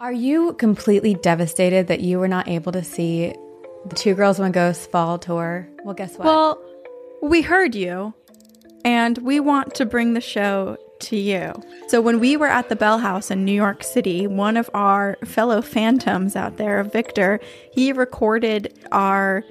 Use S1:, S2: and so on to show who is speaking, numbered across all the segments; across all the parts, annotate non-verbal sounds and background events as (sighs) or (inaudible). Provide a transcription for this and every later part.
S1: Are you completely devastated that you were not able to see the Two Girls One Ghost fall tour? Well, guess what?
S2: Well, we heard you, and we want to bring the show to you. So, when we were at the Bell House in New York City, one of our fellow phantoms out there, Victor, he recorded our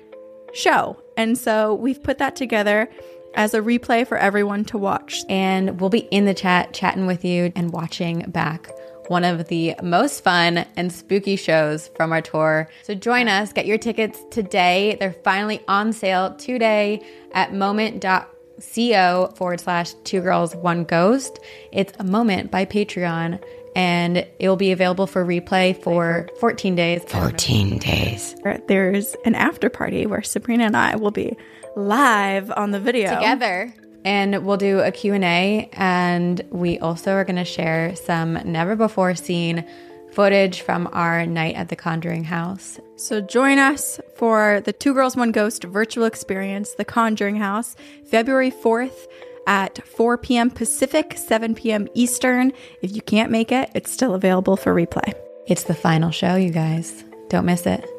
S2: show. And so, we've put that together as a replay for everyone to watch.
S1: and we'll be in the chat chatting with you and watching back one of the most fun and spooky shows from our tour. So join us, get your tickets today. They're finally on sale today at moment.co forward slash two girls, one ghost. It's a moment by Patreon and it will be available for replay for 14 days. 14 days.
S2: There's an after party where Sabrina and I will be live on the video.
S1: together and we'll do a q&a and we also are going to share some never before seen footage from our night at the conjuring house
S2: So join us for the Two Girls One Ghost virtual experience, The Conjuring House, February 4th at 4 p.m. Pacific, 7 p.m. Eastern. If you can't make it, it's still available for replay.
S1: it's the final show you guys don't miss it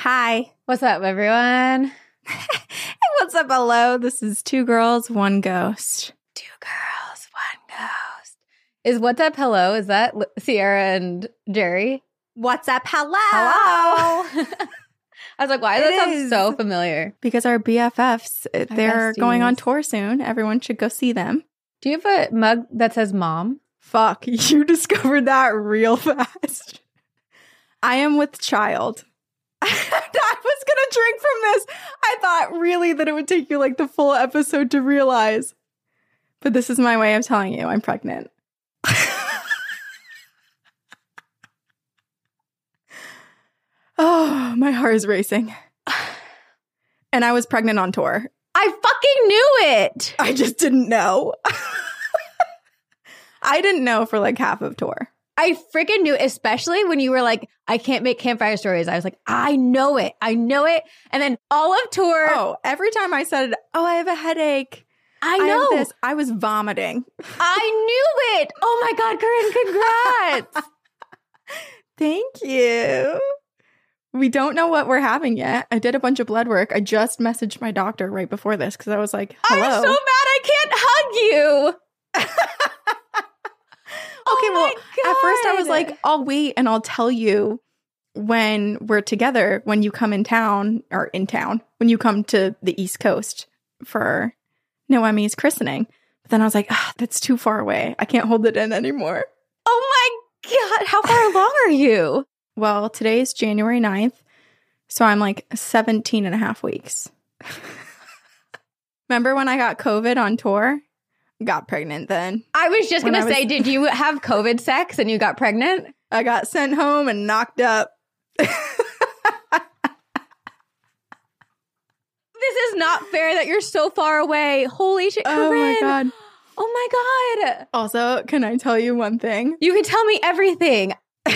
S2: Hi.
S1: what's up everyone (laughs)
S2: What's up? Hello. This is Two Girls, One Ghost.
S1: two girls one ghost is what's up hello is that sierra and jerry
S2: What's up? Hello.
S1: hello (laughs) i was like why does
S2: It
S1: that sound
S2: is.
S1: so familiar
S2: Because our BFFs, uh, they're going on tour soon. Everyone should go see them.
S1: do you have a mug that says mom
S2: Fuck, (laughs) you discovered that real fast. I am with child. (laughs) I was gonna drink from this. I thought really that it would take you like the full episode to realize. But this is my way of telling you I'm pregnant. (laughs) oh, my heart is racing. (sighs) And I was pregnant on tour.
S1: i fucking knew it
S2: I just didn't know. (laughs) I didn't know for like half of tour.
S1: I freaking knew, especially when you were like, I can't make campfire stories. I was like, I know it. I know it. And then all of tour,
S2: Oh, every time I said, "Oh, I have a headache,"
S1: I
S2: I
S1: know.
S2: have this, I was vomiting. (laughs)
S1: I knew it. Oh my God, Corinne, congrats. (laughs)
S2: Thank you. We don't know what we're having yet. I did a bunch of blood work. I just messaged my doctor right before this because I was like, "Hello."
S1: I'm so mad I can't hug you. (laughs)
S2: okay,
S1: Oh
S2: well, at first I was like, "I'll wait and I'll tell you when we're together. When you come in town or in town, when you come to the East Coast for Noemi's christening." But then I was like, ah, "That's too far away. I can't hold it in anymore."
S1: oh my God, how far along are you?
S2: Well, today is January 9th. So I'm like 17 and a half weeks. (laughs) Remember when I got COVID on tour? Got pregnant then.
S1: I was just going to say,
S2: was-
S1: did you have COVID sex and you got pregnant?
S2: I got sent home and knocked up.
S1: This is not fair that you're so far away. Holy shit,
S2: Oh my God.
S1: Oh my God.
S2: Also, can I tell you one thing?
S1: You can tell me everything. (laughs)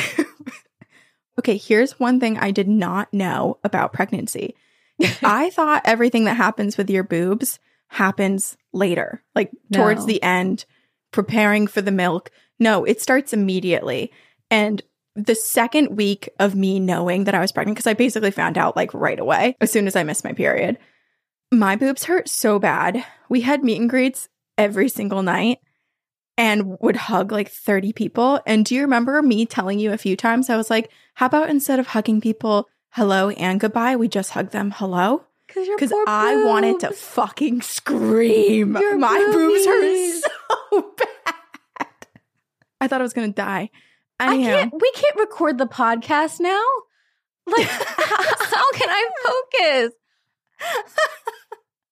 S2: Okay, here's one thing I did not know about pregnancy. (laughs) I thought everything that happens with your boobs happens later, like towards the end, preparing for the milk. No, it starts immediately. And the second week of me knowing that I was pregnant, because I basically found out like right away as soon as I missed my period, my boobs hurt so bad. We had meet and greets every single night and would hug like 30 people. And do you remember me telling you a few times? I was like, how about instead of hugging people hello and goodbye, we just hug them hello?
S1: Because
S2: I wanted to fucking scream.
S1: Your
S2: My boobs hurt so bad. I thought I was going to die.
S1: I can't. We can't record the podcast now. Like, (laughs) how can I focus?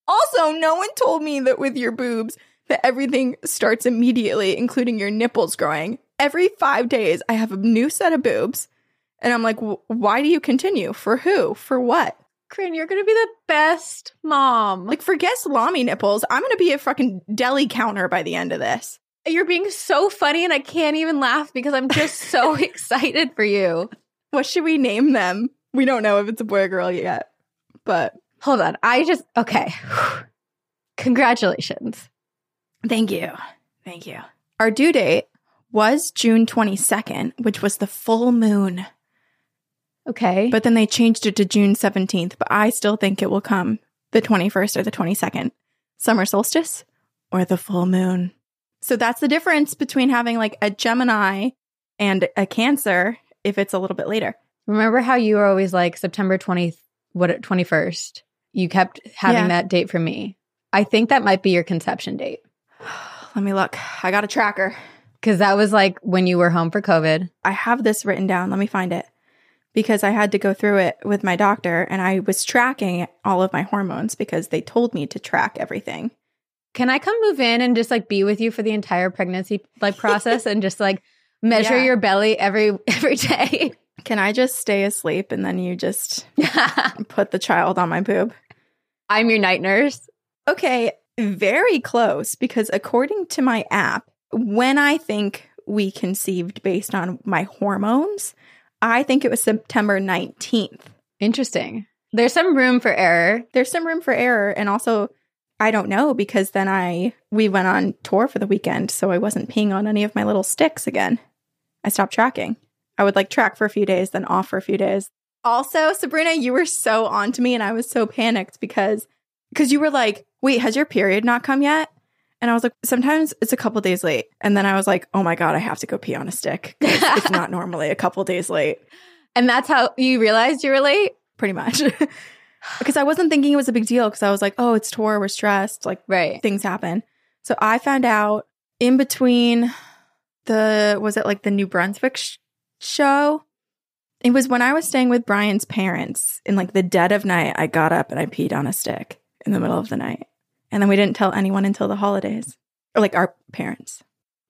S2: also, no one told me that with your boobs, that everything starts immediately, including your nipples growing. Every five days, I have a new set of boobs. And I'm like, why do you continue? For who? For what?
S1: Corinne, you're gonna be the best mom.
S2: Like, forget salami nipples. I'm going to be a fucking deli counter by the end of this.
S1: you're being so funny, and I can't even laugh because I'm just so (laughs) excited for you.
S2: What should we name them? We don't know if it's a boy or girl yet, but
S1: Hold on, I just okay. (sighs) Congratulations.
S2: thank you. Thank you. Our due date was June 22nd, which was the full moon.
S1: Okay,
S2: But then they changed it to June 17th, but I still think it will come the 21st or the 22nd. Summer solstice or the full moon. So that's the difference between having like a Gemini and a Cancer if it's a little bit later.
S1: remember how you were always like September twenty what twenty first? You kept having
S2: Yeah.
S1: that date for me. I think that might be your conception date (sighs)
S2: Let me look. I got a tracker.
S1: because that was like when you were home for COVID.
S2: I have this written down. Let me find it. Because I had to go through it with my doctor and I was tracking all of my hormones because they told me to track everything.
S1: Can I come move in and just like be with you for the entire pregnancy like process and just like measure
S2: Yeah.
S1: your belly every (laughs) every day?
S2: Can I just stay asleep and then you just (laughs) put the child on my boob?
S1: I'm your night nurse.
S2: Okay, very close because according to my app, when I think we conceived based on my hormones, I think it was September 19th.
S1: Interesting. There's some room for error.
S2: There's some room for error and also I don't know because then I we went on tour for the weekend, so I wasn't peeing on any of my little sticks again. I stopped tracking. I would like track for a few days, then off for a few days. Also, Sabrina, you were so on to me and I was so panicked because because you were like, "Wait, has your period not come yet?" And I was like, "Sometimes it's a couple days late." And then I was like, "Oh my god, I have to go pee on a stick. (laughs) it's not (laughs) normally a couple days late,
S1: And that's how you realized you were late?
S2: pretty much. (laughs) because I wasn't thinking it was a big deal because I was like, "Oh, it's tour, we're stressed." Like
S1: Right.
S2: things happen. So I found out in between the was it like the New Brunswick sh- show? It was when I was staying with Brian's parents in like the dead of night. I got up and I peed on a stick in the middle of the night, and then we didn't tell anyone until the holidays, or like our parents.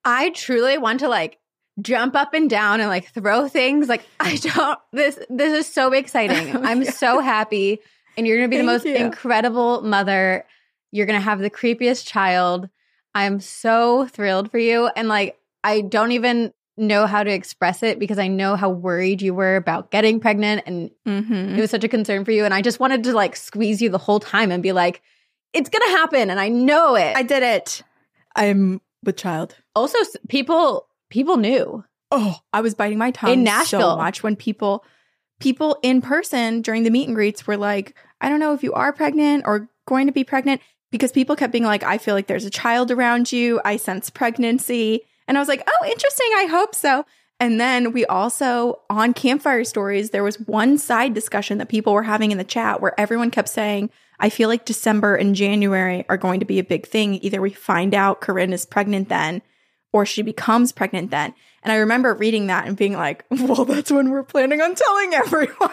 S1: I truly want to like jump up and down and like throw things. Like I (laughs) don't this this is so exciting. (laughs)
S2: Oh,
S1: I'm
S2: yeah.
S1: so happy. And you're gonna be the most
S2: you.
S1: incredible mother. You're gonna have the creepiest child. I'm so thrilled for you. And like I don't even know how to express it because I know how worried you were about getting pregnant and
S2: Mm-hmm.
S1: it was such a concern for you. And I just wanted to like squeeze you the whole time and be like, it's gonna happen and I know it.
S2: I did it. I'm with child.
S1: also people people knew.
S2: Oh, I was biting my tongue
S1: In Nashville.
S2: so much when people people in person during the meet and greets were like, I don't know if you are pregnant or going to be pregnant because people kept being like, I feel like there's a child around you. I sense pregnancy. And I was like, oh, interesting. I hope so. And then we also on campfire stories, there was one side discussion that people were having in the chat where everyone kept saying, I feel like December and January are going to be a big thing. Either we find out Corinne is pregnant then or she becomes pregnant then. And I remember reading that and being like, (laughs) well, that's when we're planning on telling (laughs) everyone.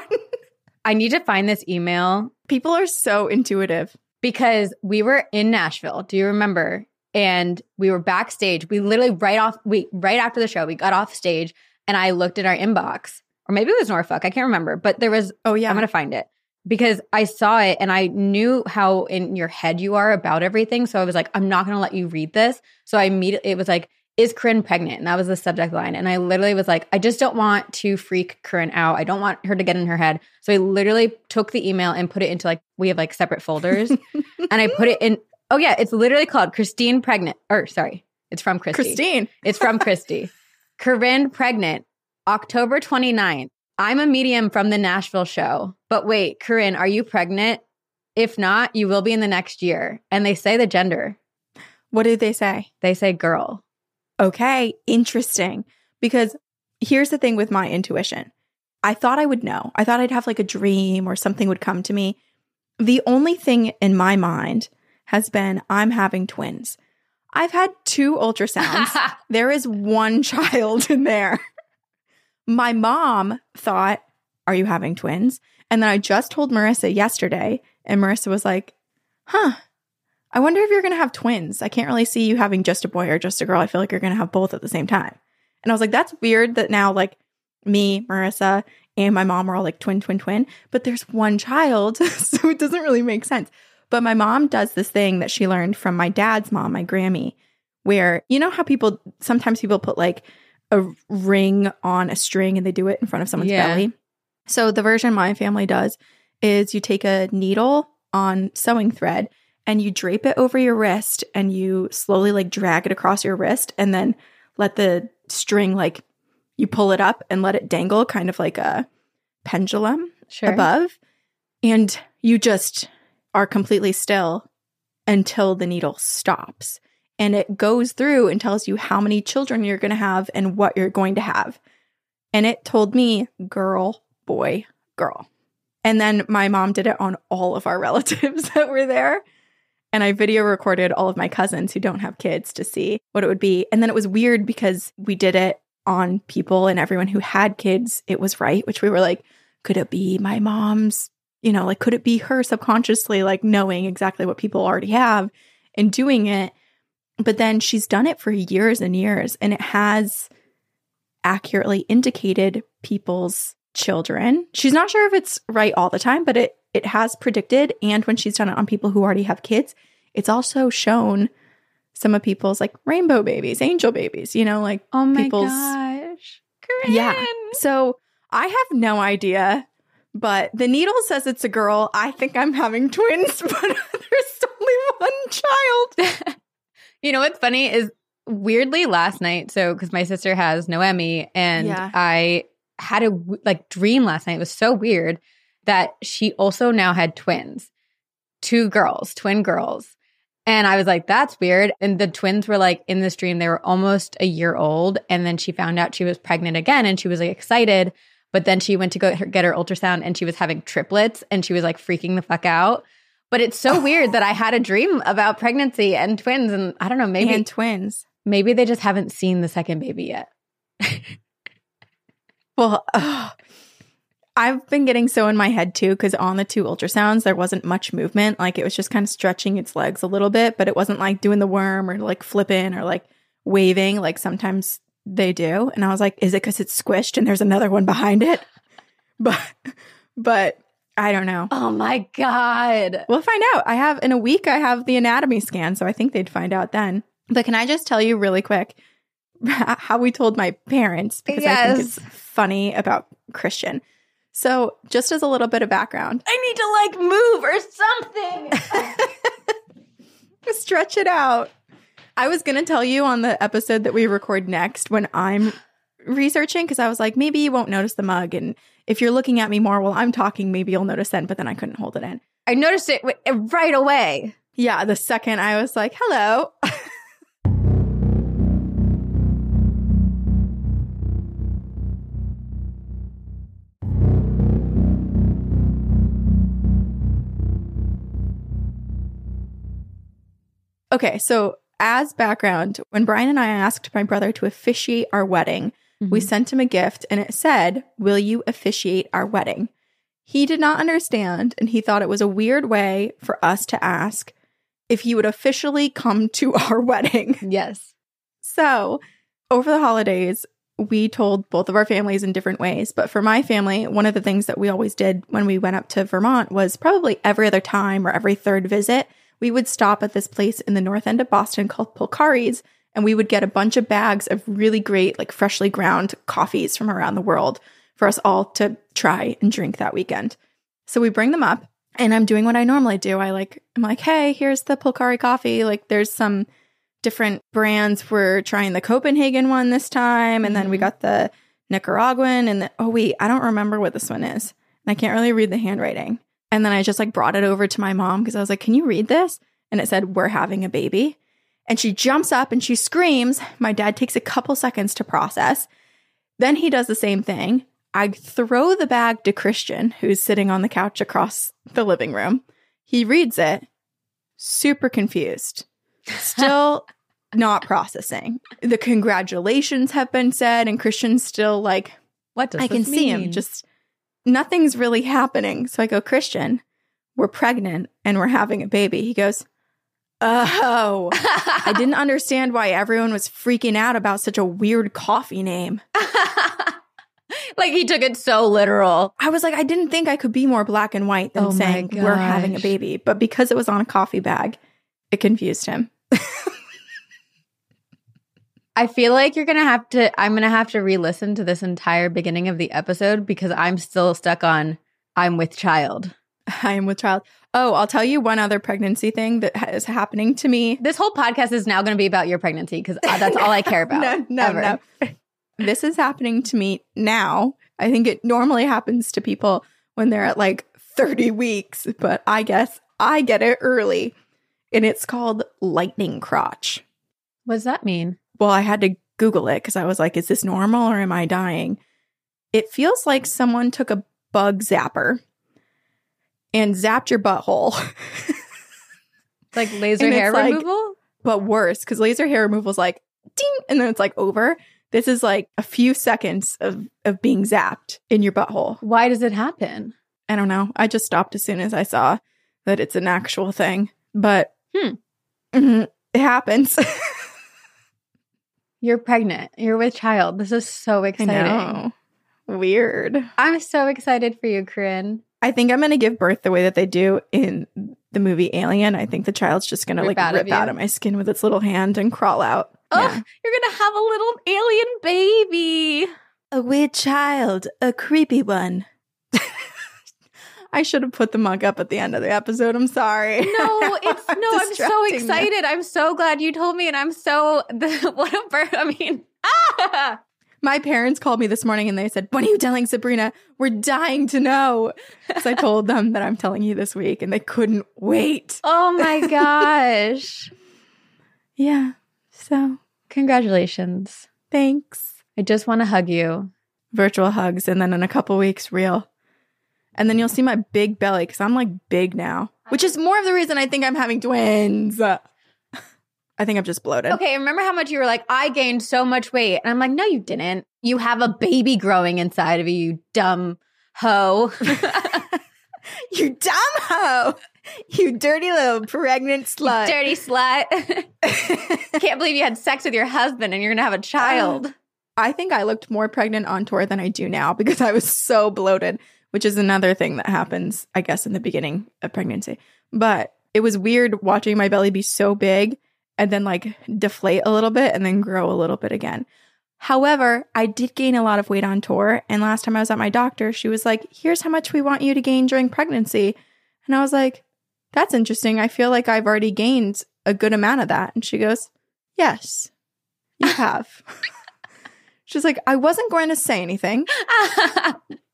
S1: I need to find this email
S2: People are so intuitive.
S1: because we were in Nashville. Do you remember? And we were backstage. We literally right off we right after the show, we got off stage and I looked at our inbox. Or maybe it was Norfolk. I can't remember. But there was
S2: Oh, yeah.
S1: I'm gonna find it. Because I saw it and I knew how in your head you are about everything. So I was like, I'm not gonna let you read this. So I immediately it was like, is Corinne pregnant? And that was the subject line. And I literally was like, I just don't want to freak Corinne out. I don't want her to get in her head. So I literally took the email and put it into like we have like separate folders. (laughs) and I put it in oh yeah, it's literally called Christine Pregnant. Or sorry, it's from Christy.
S2: Christine.
S1: It's from (laughs) Christy. Corinne pregnant, October 29th. I'm a medium from the Nashville show. But wait, Corinne, are you pregnant? If not, you will be in the next year. And they say the gender.
S2: What did they say?
S1: They say girl.
S2: Okay, interesting. Because here's the thing with my intuition I thought I would know. I thought I'd have like a dream or something would come to me. The only thing in my mind has been I'm having twins. I've had two ultrasounds. (laughs) there is one (laughs) child in there. My mom thought, Are you having twins? And then I just told Marissa yesterday, and Marissa was like, Huh, I wonder if you're going to have twins. I can't really see you having just a boy or just a girl. I feel like you're going to have both at the same time. And I was like, That's weird that now, like, me, Marissa, and my mom are all like twin, twin, twin, but there's one child. (laughs) so it doesn't really make sense. But my mom does this thing that she learned from my dad's mom, my Grammy, where you know how people sometimes people put like a ring on a string and they do it in front of someone's
S1: Yeah.
S2: belly. So the version my family does is you take a needle on sewing thread and you drape it over your wrist and you slowly like drag it across your wrist and then let the string like you pull it up and let it dangle kind of like a pendulum
S1: Sure.
S2: above and you just are completely still until the needle stops and it goes through and tells you how many children you're going to have and what you're going to have and it told me girl boy girl and then my mom did it on all of our (laughs) relatives that were there and I video recorded all of my cousins who don't have kids to see what it would be. And then it was weird because we did it on people and everyone who had kids, it was right, which we were like, could it be my mom's, you know, like, could it be her subconsciously, like knowing exactly what people already have and doing it? But then she's done it for years and years and it has accurately indicated people's children. She's not sure if it's right all the time, but it it has predicted and when she's done it on people who already have kids, it's also shown some of people's like rainbow babies, angel babies, you know, like
S1: oh my
S2: people's-
S1: gosh.
S2: Yeah. So I have no idea, but the needle says it's a girl. I think I'm having twins, (laughs) but there's only one child. (laughs)
S1: You know what's funny is weirdly last night. So because my sister has Noemi, and
S2: Yeah.
S1: I had a like dream last night. It was so weird that she also now had twins, two girls, twin girls. And I was like, that's weird. And the twins were like in this dream, they were almost a year old. And then she found out she was pregnant again and she was like excited. But then she went to go get her ultrasound and she was having triplets and she was like freaking the fuck out. But it's so weird that I had a (laughs) dream about pregnancy and twins. And I don't know, maybe
S2: and twins.
S1: maybe they just haven't seen the second baby yet. (laughs)
S2: Well, ugh. (sighs) I've been getting so in my head too because on the two ultrasounds there wasn't much movement. Like it was just kind of stretching its legs a little bit, but it wasn't like doing the worm or like flipping or like waving like sometimes they do. And I was like, is it because it's squished and there's another one behind it? (laughs) But but I don't know.
S1: Oh my God.
S2: We'll find out. I have in a week I have the anatomy scan, so I think they'd find out then. But can I just tell you really quick (laughs) how we told my parents because I think it's funny about Christian. So, just as a little bit of background,
S1: I need to like move or something. (laughs) (laughs)
S2: stretch it out. I was going to tell you on the episode that we record next when I'm researching because I was like, maybe you won't notice the mug. And if you're looking at me more while I'm talking, maybe you'll notice then. But then I couldn't hold it in.
S1: I noticed it uh, right away.
S2: Yeah, the second I was like, hello. (laughs) okay, so as background, when Brian and I asked my brother to officiate our wedding, we mm-hmm. sent him a gift and it said, Will you officiate our wedding? He did not understand and he thought it was a weird way for us to ask if he would officially come to (laughs) our wedding.
S1: Yes.
S2: So, over the holidays, we told both of our families in different ways. But for my family, one of the things that we always did when we went up to Vermont was probably every other time or every third visit, we would stop at this place in the north end of Boston called Polcari's and we would get a bunch of bags of really great, like freshly ground coffees from around the world for us all to try and drink that weekend. So we bring them up and I'm doing what I normally do. I like, I'm like, hey, here's the Polcari coffee. Like, there's some different brands. We're trying the Copenhagen one this time. And then we
S1: Mhm.
S2: got the Nicaraguan and the, oh, wait, I don't remember what this one is. And I can't really read the handwriting. And then I just like brought it over to my mom because I was like, can you read this? And it said, we're having a baby. And she jumps up and she screams. My dad takes a couple seconds to process. Then he does the same thing. I throw the bag to Christian, who's sitting on the couch across the living room. He reads it, super confused, (laughs) still not processing. The congratulations have been said, and Christian's still like,
S1: What does
S2: I can
S1: this
S2: see him.
S1: mean?
S2: Just nothing's really happening. So I go, Christian, we're pregnant and we're having a baby. He goes, Oh, I didn't (laughs) understand why everyone was freaking out about such a weird coffee name.
S1: like he took it so literal.
S2: I was like, I didn't think I could be more black and white than
S1: Oh
S2: saying we're having a baby. But because it was on a coffee bag, it confused him.
S1: I feel like you're gonna have to. I'm gonna have to re-listen to this entire beginning of the episode because I'm still stuck on. I'm with child. (laughs)
S2: I am with child. Oh, I'll tell you one other pregnancy thing that is happening to me.
S1: This whole podcast is now going to be about your pregnancy because uh, that's all I care (laughs) about.
S2: No, no,
S1: ever.
S2: no. (laughs) This is happening to me now. I think it normally happens to people when they're at like 30 weeks, but I guess I get it early. And it's called lightning crotch.
S1: What does that mean?
S2: Well, I had to Google it because I was like, is this normal or am I dying? It feels like someone took a bug zapper and zapped your butthole. (laughs)
S1: Like laser hair
S2: like-
S1: removal?
S2: but worse because laser hair removal is like ding and then it's like over. This is like a few seconds of of being zapped in your butthole.
S1: Why does it happen?
S2: I don't know. I just stopped as soon as I saw that it's an actual thing. But
S1: Hmm.
S2: mhm, it happens. (laughs)
S1: You're pregnant. You're with child. This is so
S2: I
S1: exciting.
S2: know. Weird.
S1: I'm so excited for you, Corinne.
S2: I think I'm gonna give birth the way that they do in the movie Alien. I think the child's just gonna like
S1: out
S2: rip
S1: you.
S2: out of my skin with its little hand and crawl out.
S1: Oh,
S2: Yeah.
S1: you're gonna have a little alien baby.
S2: A weird child, a creepy one. I should have put the mug up at the end of the episode. I'm sorry.
S1: No, (laughs) it's
S2: I'm
S1: no. I'm so
S2: distracting you.
S1: excited. I'm so glad you told me, and I'm so (laughs) the, what a bird. I mean, (laughs) ah!
S2: My parents called me this morning and they said, When are you telling Sabrina? We're dying to know. So I told them that I'm telling you this week and they couldn't wait.
S1: oh my (laughs) gosh!
S2: Yeah. So
S1: Congratulations.
S2: thanks.
S1: I just want to hug you.
S2: Virtual hugs and then in a couple weeks, real. And then you'll see my big belly because I'm like big now, which is more of the reason I think I'm having twins. I think I'm just bloated.
S1: Okay, remember how much you were like, I gained so much weight, and I'm like, no, you didn't. You have a baby growing inside of you, you dumb hoe. (laughs)
S2: You dumb hoe. You dirty little pregnant (laughs) slut.
S1: Dirty slut. (laughs) Can't believe you had sex with your husband and you're gonna have a child.
S2: Um, I think I looked more pregnant on tour than I do now because I was so bloated, which is another thing that happens, I guess, in the beginning of pregnancy. But it was weird watching my belly be so big and then like deflate a little bit and then grow a little bit again. However, I did gain a lot of weight on tour. And last time I was at my doctor, she was like, here's how much we want you to gain during pregnancy. And I was like, that's interesting. I feel like I've already gained a good amount of that. And she goes, yes, you (laughs) have. She's like, I wasn't going to say anything,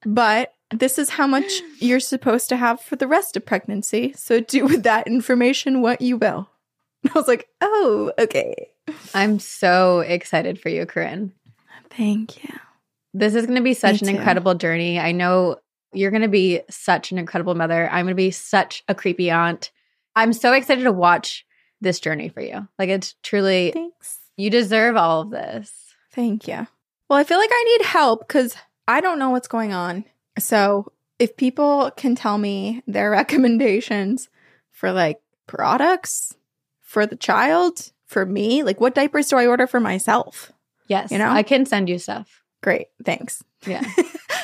S2: but this is how much you're supposed to have for the rest of pregnancy. So do with that information what you will. (laughs) I was like, oh, okay.
S1: I'm so excited for you, Corinne.
S2: Thank you.
S1: This is gonna be such
S2: Me
S1: an
S2: too.
S1: incredible journey. I know you're gonna be such an incredible mother. I'm gonna be such a creepy aunt. I'm so excited to watch this journey for you. Like it's truly
S2: Thanks.
S1: you deserve all of this.
S2: Thank you. Well, I feel like I need help because I don't know what's going on. So if people can tell me their (laughs) recommendations for like products for the child, for me, like what diapers do I order for myself?
S1: Yes.
S2: You know?
S1: I can send you stuff.
S2: Great, thanks.
S1: Yeah. (laughs)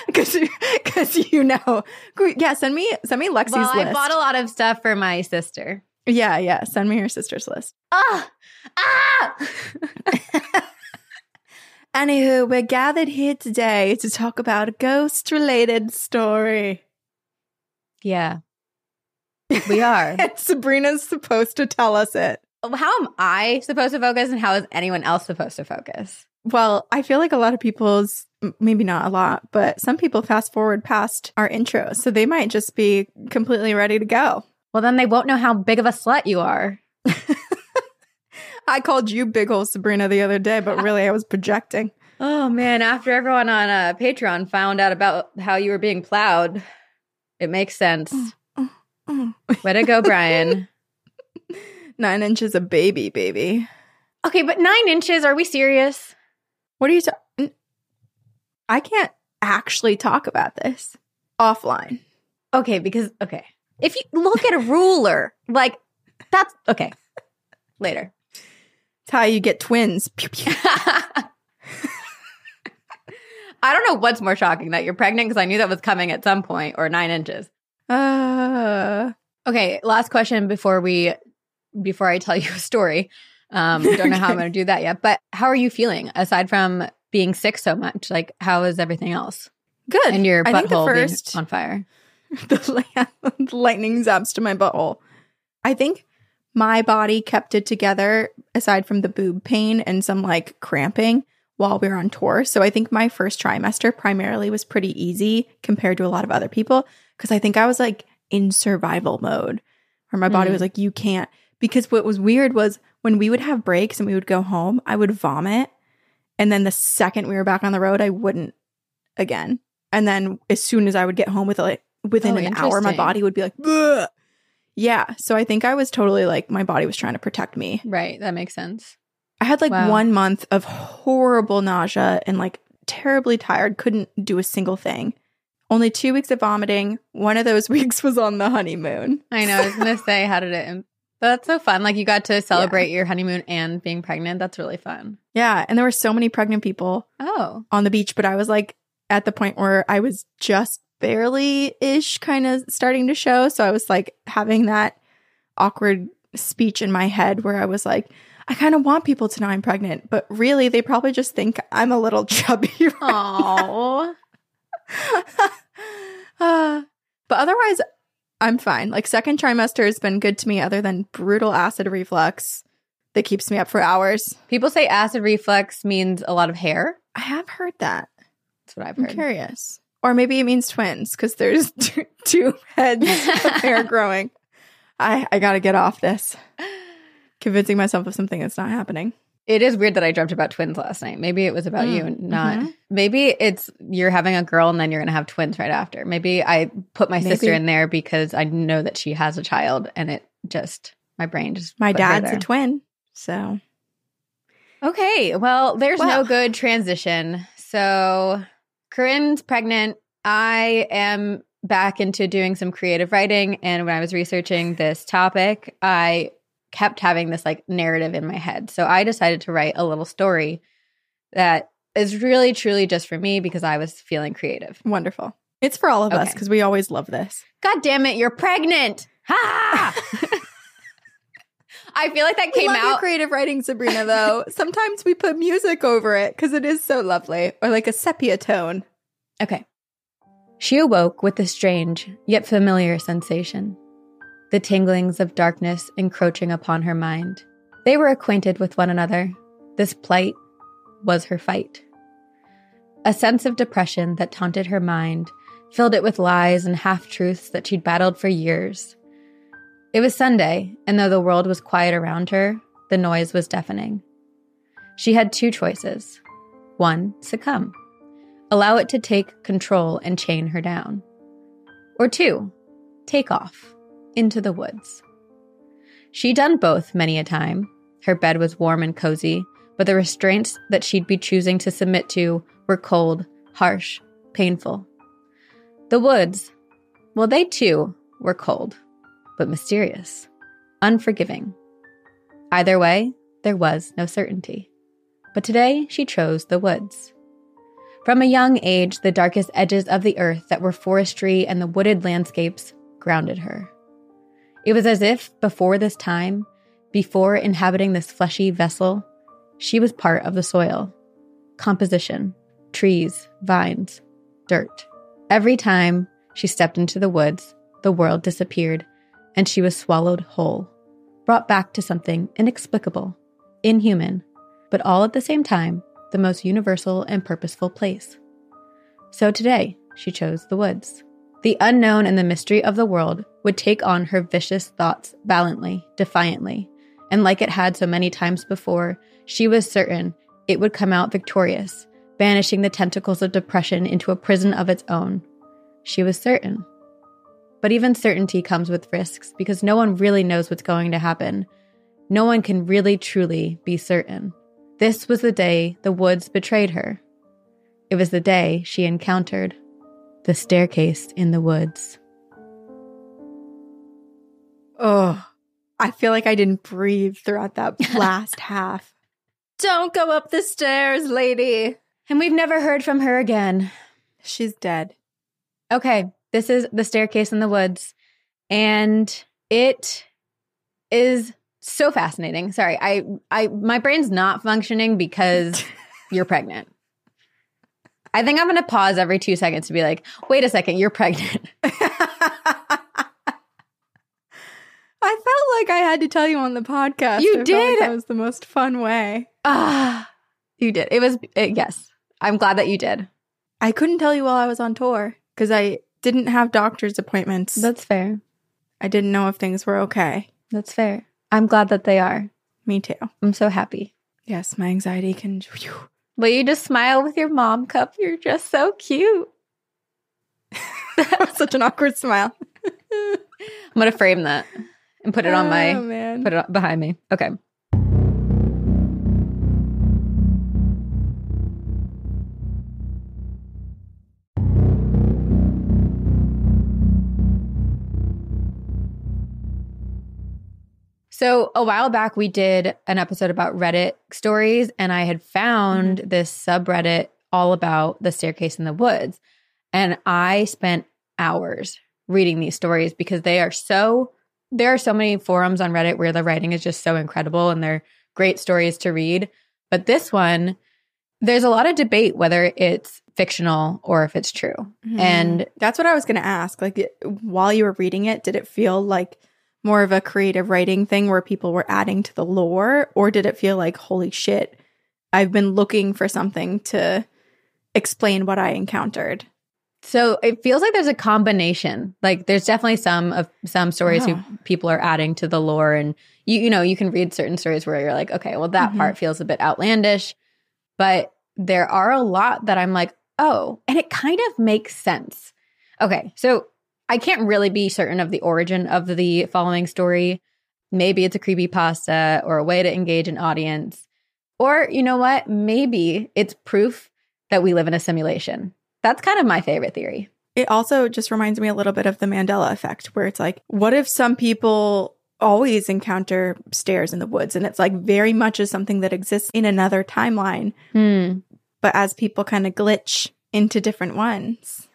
S2: Because because you know, yeah. Send me send me Lexi's
S1: well,
S2: list.
S1: I bought a lot of stuff for my sister.
S2: yeah, yeah. Send me your sister's list.
S1: Ah! Ah! (laughs)
S2: Anywho, we're gathered here today to talk about a ghost related story.
S1: yeah. We are. (laughs)
S2: And Sabrina's supposed to tell us it.
S1: how am I supposed to focus and how is anyone else supposed to focus?
S2: Well, I feel like a lot of people's, maybe not a lot, but some people fast forward past our intro. So they might just be completely ready to go.
S1: Well, then they won't know how big of a slut you are. (laughs)
S2: I called you big ol' Sabrina the other day, but really I was projecting.
S1: Oh man, after everyone on uh, Patreon found out about how you were being plowed, it makes sense.
S2: Mm. (laughs)
S1: Way to go, Brian.
S2: Nine inches of baby, baby.
S1: Okay, but nine inches, are we serious?
S2: What are you talking? I can't actually talk about this offline.
S1: Okay, because, okay. If you look at a ruler, like, that's okay. Later.
S2: It's how you get twins. Pew, pew. (laughs)
S1: I don't know what's more shocking that you're pregnant because I knew that was coming at some point or nine inches.
S2: Uh,
S1: Okay, last question before we before I tell (laughs) you a story. Um, don't know how I'm (laughs) going to do that yet, but how are you feeling aside from being sick so much? Like, how is everything else?
S2: good.
S1: And your
S2: I think the
S1: butthole
S2: first
S1: on fire. (laughs)
S2: the lightning zaps to my butthole. I think my body kept it together aside from the boob pain and some like cramping while we were on tour. So I think my first trimester primarily was pretty easy compared to a lot of other people because I think I was like in survival mode where my body
S1: Mm.
S2: was like, you can't. Because what was weird was when we would have breaks and we would go home, I would vomit. And then the second we were back on the road, I wouldn't again. And then as soon as I would get home with like within
S1: Oh,
S2: an hour, my body would be like, Bleh. yeah. So I think I was totally like, my body was trying to protect me.
S1: Right, that makes sense.
S2: I had like
S1: Wow.
S2: one month of horrible nausea and like terribly tired, couldn't do a single thing. Only two weeks of vomiting. One of those (laughs) weeks was on the honeymoon.
S1: I know. I was going to say, how did it? That's so fun. Like you got to celebrate your honeymoon and being pregnant. That's really fun.
S2: Yeah. And there were so many pregnant people
S1: Oh,
S2: on the beach, but I was like at the point where I was just barely ish kind of starting to show. So I was like having that awkward speech in my head where I was like, I kind of want people to know I'm pregnant, but really they probably just think I'm a little (laughs) chubby. right
S1: oh,
S2: Uh, (laughs) but otherwise, I'm fine. Like second trimester has been good to me, other than brutal acid reflux that keeps me up for hours.
S1: people say acid reflux means a lot of hair.
S2: I have heard that.
S1: That's what I've heard.
S2: I'm curious, or maybe it means twins because there's (laughs) two, two heads of hair (laughs) growing. I I got to get off this. Convincing myself of something that's not happening.
S1: It is weird that I dreamt about twins last night. Maybe it was about
S2: Mm,
S1: you and not.
S2: mhm.
S1: Maybe it's you're having a girl and then you're going to have twins right after. Maybe I put my sister in there because I know that she has a child and it just, my brain just.
S2: My dad's a twin, so
S1: Okay. Well, there's no good transition. So, Corinne's pregnant. I am back into doing some creative writing. And when I was researching this topic, I kept having this like narrative in my head. So, I decided to write a little story that is really, truly just for me because I was feeling creative.
S2: wonderful. It's for all of us because we always love this.
S1: God damn it, you're pregnant. Ha! I feel like that
S2: We
S1: came out.
S2: creative writing, Sabrina. Though (laughs) sometimes we put music over it because it is so lovely, or like a sepia tone.
S1: Okay. She awoke with a strange, yet familiar sensation. The tinglings of darkness encroaching upon her mind. They were acquainted with one another. This plight was her fight. A sense of depression that taunted her mind filled it with lies and half truths that she'd battled for years. It was Sunday, and though the world was quiet around her, the noise was deafening. She had two choices. One, succumb allow it to take control and chain her down. Or two, take off into the woods. She'd done both many a time. Her bed was warm and cozy, but the restraints that she'd be choosing to submit to were cold, harsh, painful. The woods, well, they too were cold, but mysterious, unforgiving. Either way, there was no certainty. But today she chose the woods. From a young age, the darkest edges of the earth that were forestry and the wooded landscapes grounded her. It was as if before this time, before inhabiting this fleshy vessel, she was part of the soil, composition, trees, vines, dirt. Every time she stepped into the woods, the world disappeared and she was swallowed whole, brought back to something inexplicable, inhuman, but all at the same time, the most universal and purposeful place. So today, she chose the woods. The unknown and the mystery of the world would take on her vicious thoughts valiantly, defiantly, and like it had so many times before, she was certain it would come out victorious, banishing the tentacles of depression into a prison of its own. She was certain. But even certainty comes with risks because no one really knows what's going to happen. No one can really truly be certain. This was the day the woods betrayed her. It was the day she encountered the staircase in the woods.
S2: Oh, I feel like I didn't breathe throughout that (laughs) last half. Don't go up the stairs, lady.
S1: And we've never heard from her again.
S2: She's dead.
S1: Okay, this is The Staircase in the Woods. And it is so fascinating. Sorry, I I my brain's not functioning because (laughs) you're pregnant. I think I'm going to pause every 2 seconds to be like, "Wait a second, you're pregnant." (laughs)
S2: I felt like I had to tell you on the podcast.
S1: You
S2: I felt like
S1: did.
S2: that was the most fun way.
S1: Ah, you did. It was it, yes. I'm glad that you did.
S2: I couldn't tell you while I was on tour because I didn't have doctor's appointments.
S1: That's fair.
S2: I didn't know if things were okay.
S1: That's fair. I'm glad that they are.
S2: Me too.
S1: I'm so happy.
S2: Yes, my anxiety can. phew.
S1: Will you just smile with your mom cup? You're just so cute. (laughs) (laughs)
S2: Such an awkward smile. (laughs)
S1: I'm gonna frame that and put it on my
S2: Oh,
S1: put it on- behind me. Okay. So a while back we did an episode about Reddit stories and I had found mm-hmm. this subreddit all about the staircase in the woods. And I spent hours reading these stories because they are so there are so many forums on Reddit where the writing is just so incredible and they're great stories to read. But this one, there's a lot of debate whether it's fictional or if it's true. Mm-hmm. And
S2: that's what I was going to ask. Like, while you were reading it, did it feel like more of a creative writing thing where people were adding to the lore, or did it feel like, holy shit, I've been looking for something to explain what I encountered?
S1: So it feels like there's a combination. Like there's definitely some of some stories
S2: Wow.
S1: who people are adding to the lore and you you know, you can read certain stories where you're like, okay, well that
S2: Mhm.
S1: part feels a bit outlandish, but there are a lot that I'm like, oh, and it kind of makes sense. Okay, so I can't really be certain of the origin of the following story. Maybe it's a creepy pasta or a way to engage an audience. Or you know what? Maybe it's proof that we live in a simulation. That's kind of my favorite theory.
S2: It also just reminds me a little bit of the Mandela effect, where it's like, what if some people always encounter stairs in the woods and it's like very much is something that exists in another timeline,
S1: Hmm.
S2: but as people kind of glitch into different ones,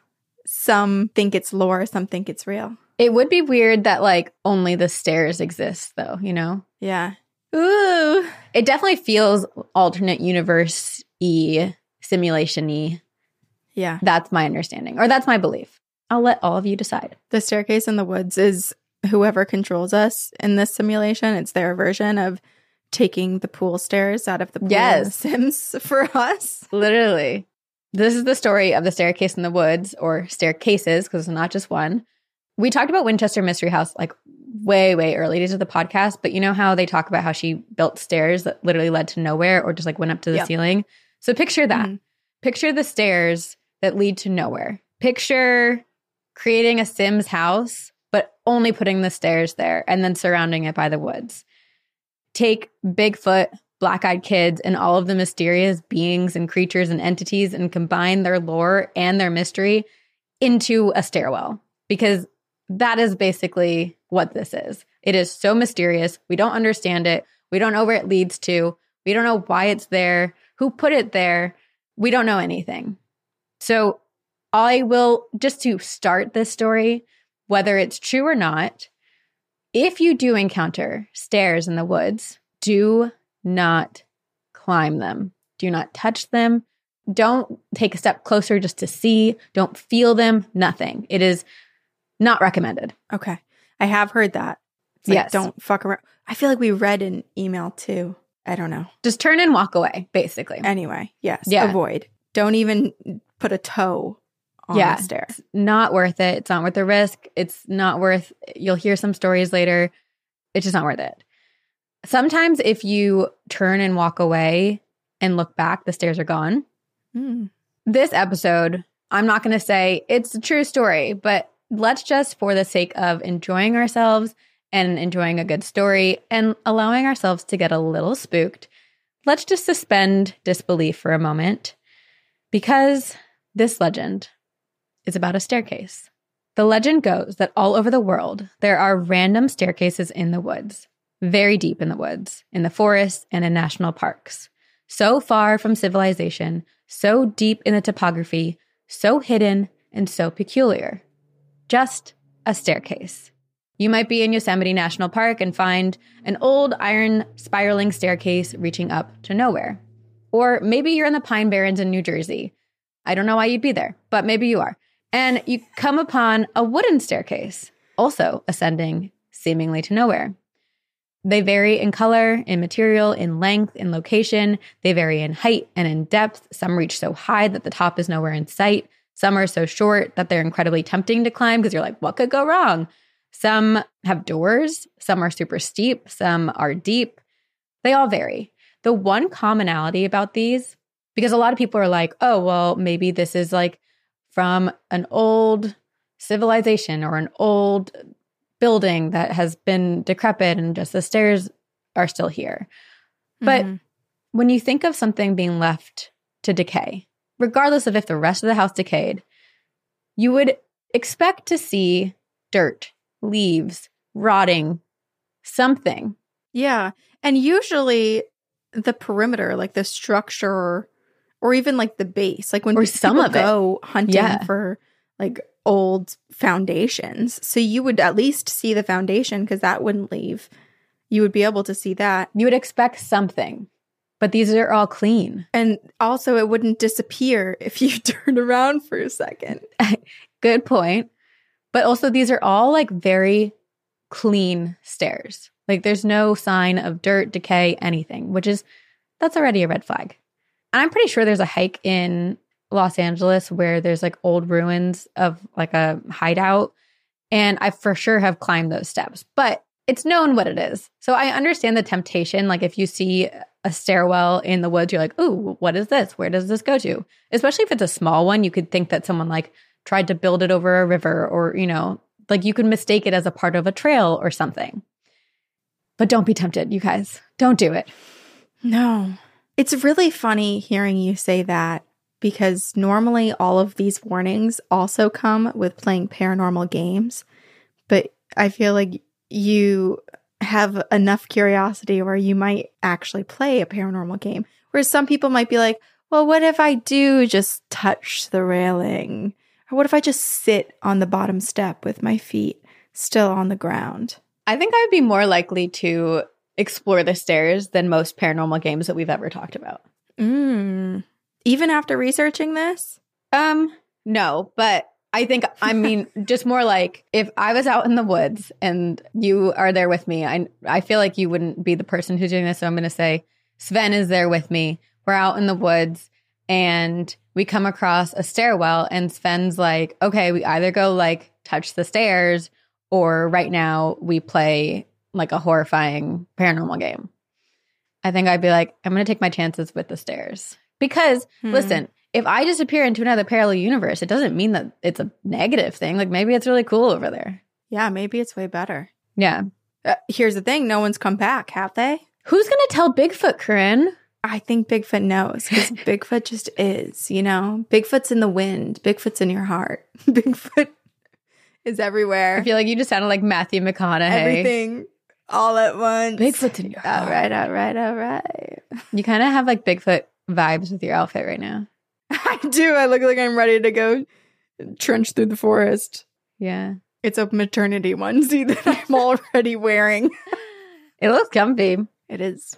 S2: some think it's lore, some think it's real.
S1: It would be weird that like only the stairs exist though, you know?
S2: Yeah. Ooh.
S1: It definitely feels alternate universe y, simulation y.
S2: Yeah.
S1: That's my understanding, or that's my belief. I'll let all of you decide.
S2: The staircase in the woods is whoever controls us in this simulation. It's their version of taking the pool stairs out of the pool
S1: Yes.
S2: Sims (laughs) for us.
S1: Literally. This is the story of the staircase in the woods, or staircases, because it's not just one. We talked about Winchester Mystery House like way, way early days of the podcast, but you know how they talk about how she built stairs that literally led to nowhere or just like went up to the
S2: Yep.
S1: ceiling? So picture that.
S2: Mhm.
S1: Picture the stairs that lead to nowhere. Picture creating a Sims house, but only putting the stairs there and then surrounding it by the woods. Take Bigfoot, black eyed kids, and all of the mysterious beings and creatures and entities and combine their lore and their mystery into a stairwell because that is basically what this is. It is so mysterious. We don't understand it. We don't know where it leads to. We don't know why it's there, who put it there. We don't know anything. So, I will just to start this story, whether it's true or not, if you do encounter stairs in the woods, do not climb them. Do not touch them. Don't take a step closer just to see. Don't feel them. Nothing. It is not recommended.
S2: Okay. I have heard that. It's like,
S1: Yes.
S2: Don't fuck around. I feel like we read an email too. I don't know.
S1: Just turn and walk away, basically.
S2: Anyway, yes.
S1: Yeah.
S2: Avoid. Don't even put a toe on
S1: Yeah.
S2: the stair.
S1: It's not worth it. It's not worth the risk. It's not worth you'll hear some stories later. It's just not worth it. Sometimes if you turn and walk away and look back, the stairs are gone.
S2: Mm.
S1: This episode, I'm not going to say it's a true story, but let's just for the sake of enjoying ourselves and enjoying a good story and allowing ourselves to get a little spooked, let's just suspend disbelief for a moment because this legend is about a staircase. The legend goes that all over the world, there are random staircases in the woods, very deep in the woods, in the forests, and in national parks. So far from civilization, so deep in the topography, so hidden, and so peculiar. Just a staircase. You might be in Yosemite National Park and find an old iron spiraling staircase reaching up to nowhere. Or maybe you're in the Pine Barrens in New Jersey. I don't know why you'd be there, but maybe you are. And you come upon a wooden staircase, also ascending seemingly to nowhere. They vary in color, in material, in length, in location. They vary in height and in depth. Some reach so high that the top is nowhere in sight. Some are so short that they're incredibly tempting to climb because you're like, what could go wrong? Some have doors, some are super steep, some are deep. They all vary. The one commonality about these, because a lot of people are like, oh, well, maybe this is like from an old civilization or an old building that has been decrepit and just the stairs are still here. But
S2: Mhm.
S1: when you think of something being left to decay, regardless of if the rest of the house decayed, you would expect to see dirt, leaves, rotting, something.
S2: Yeah. And usually the perimeter, like the structure or even like the base, like when
S1: Or some of it.
S2: go hunting
S1: Yeah.
S2: for like old foundations. So you would at least see the foundation because that wouldn't leave. You would be able to see that.
S1: You would expect something, but these are all clean.
S2: And also it wouldn't disappear if you (laughs) turned around for a second. (laughs)
S1: Good point. But also, these are all like very clean stairs. Like, there's no sign of dirt, decay, anything, which is that's already a red flag. And I'm pretty sure there's a hike in Los Angeles where there's like old ruins of like a hideout. And I for sure have climbed those steps, but it's known what it is. So I understand the temptation. Like, if you see a stairwell in the woods, you're like, ooh, what is this? Where does this go to? Especially if it's a small one, you could think that someone like tried to build it over a river or, you know, like you could mistake it as a part of a trail or something. But don't be tempted, you guys. Don't do it.
S2: No. It's really funny hearing you say that because normally all of these warnings also come with playing paranormal games. But I feel like you have enough curiosity where you might actually play a paranormal game. Whereas some people might be like, well, what if I do just touch the railing? Or what if I just sit on the bottom step with my feet still on the ground?
S1: I think I'd be more likely to explore the stairs than most paranormal games that we've ever talked about.
S2: Mm. Even after researching this?
S1: Um, no, but I think I (laughs) mean just more like if I was out in the woods and you are there with me, I I feel like you wouldn't be the person who's doing this. So I'm gonna say Sven is there with me. We're out in the woods and we come across a stairwell and Sven's like, okay, we either go like touch the stairs or right now we play like a horrifying paranormal game. I think I'd be like, I'm gonna take my chances with the stairs. Because
S2: Hmm.
S1: listen, if I disappear into another parallel universe, it doesn't mean that it's a negative thing. Like maybe it's really cool over there.
S2: Yeah, maybe it's way better.
S1: Yeah.
S2: Uh, here's the thing no one's come back, have they?
S1: Who's gonna tell Bigfoot, Corinne?
S2: I think Bigfoot knows because (laughs) Bigfoot just is, you know? Bigfoot's in the wind, Bigfoot's in your heart. (laughs) Bigfoot is everywhere.
S1: I feel like you just sounded like Matthew McConaughey.
S2: Everything all at once.
S1: Bigfoot's in your
S2: All
S1: heart.
S2: right, all right, all right.
S1: You kind of have like Bigfoot vibes with your outfit right now. (laughs)
S2: I do. I look like I'm ready to go trench through the forest.
S1: Yeah.
S2: It's a maternity onesie that (laughs) I'm already wearing.
S1: It looks comfy.
S2: It is.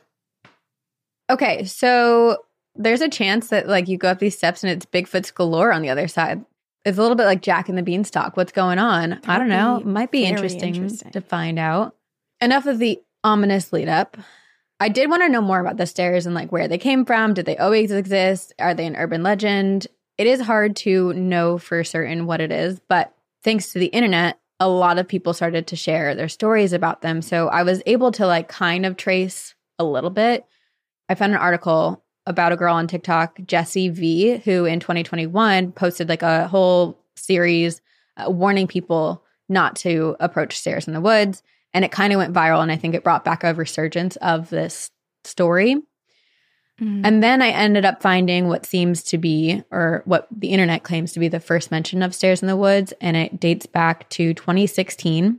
S1: Okay, so there's a chance that like you go up these steps and it's Bigfoot's galore on the other side. It's a little bit like Jack and the Beanstalk. What's going on? I don't know. It might be interesting,
S2: interesting.
S1: to find out. Enough of the ominous lead up. I did want to know more about the stairs and like where they came from. Did they always exist? Are they an urban legend? It is hard to know for certain what it is, but thanks to the internet, a lot of people started to share their stories about them. So I was able to like kind of trace a little bit. I found an article about a girl on TikTok, Jessie V, who in 2021 posted like a whole series uh, warning people not to approach stairs in the woods. And it kind of went viral. And I think it brought back a resurgence of this story.
S2: Mm.
S1: And then I ended up finding what seems to be, or what the internet claims to be the first mention of stairs in the woods. And it dates back to 2016.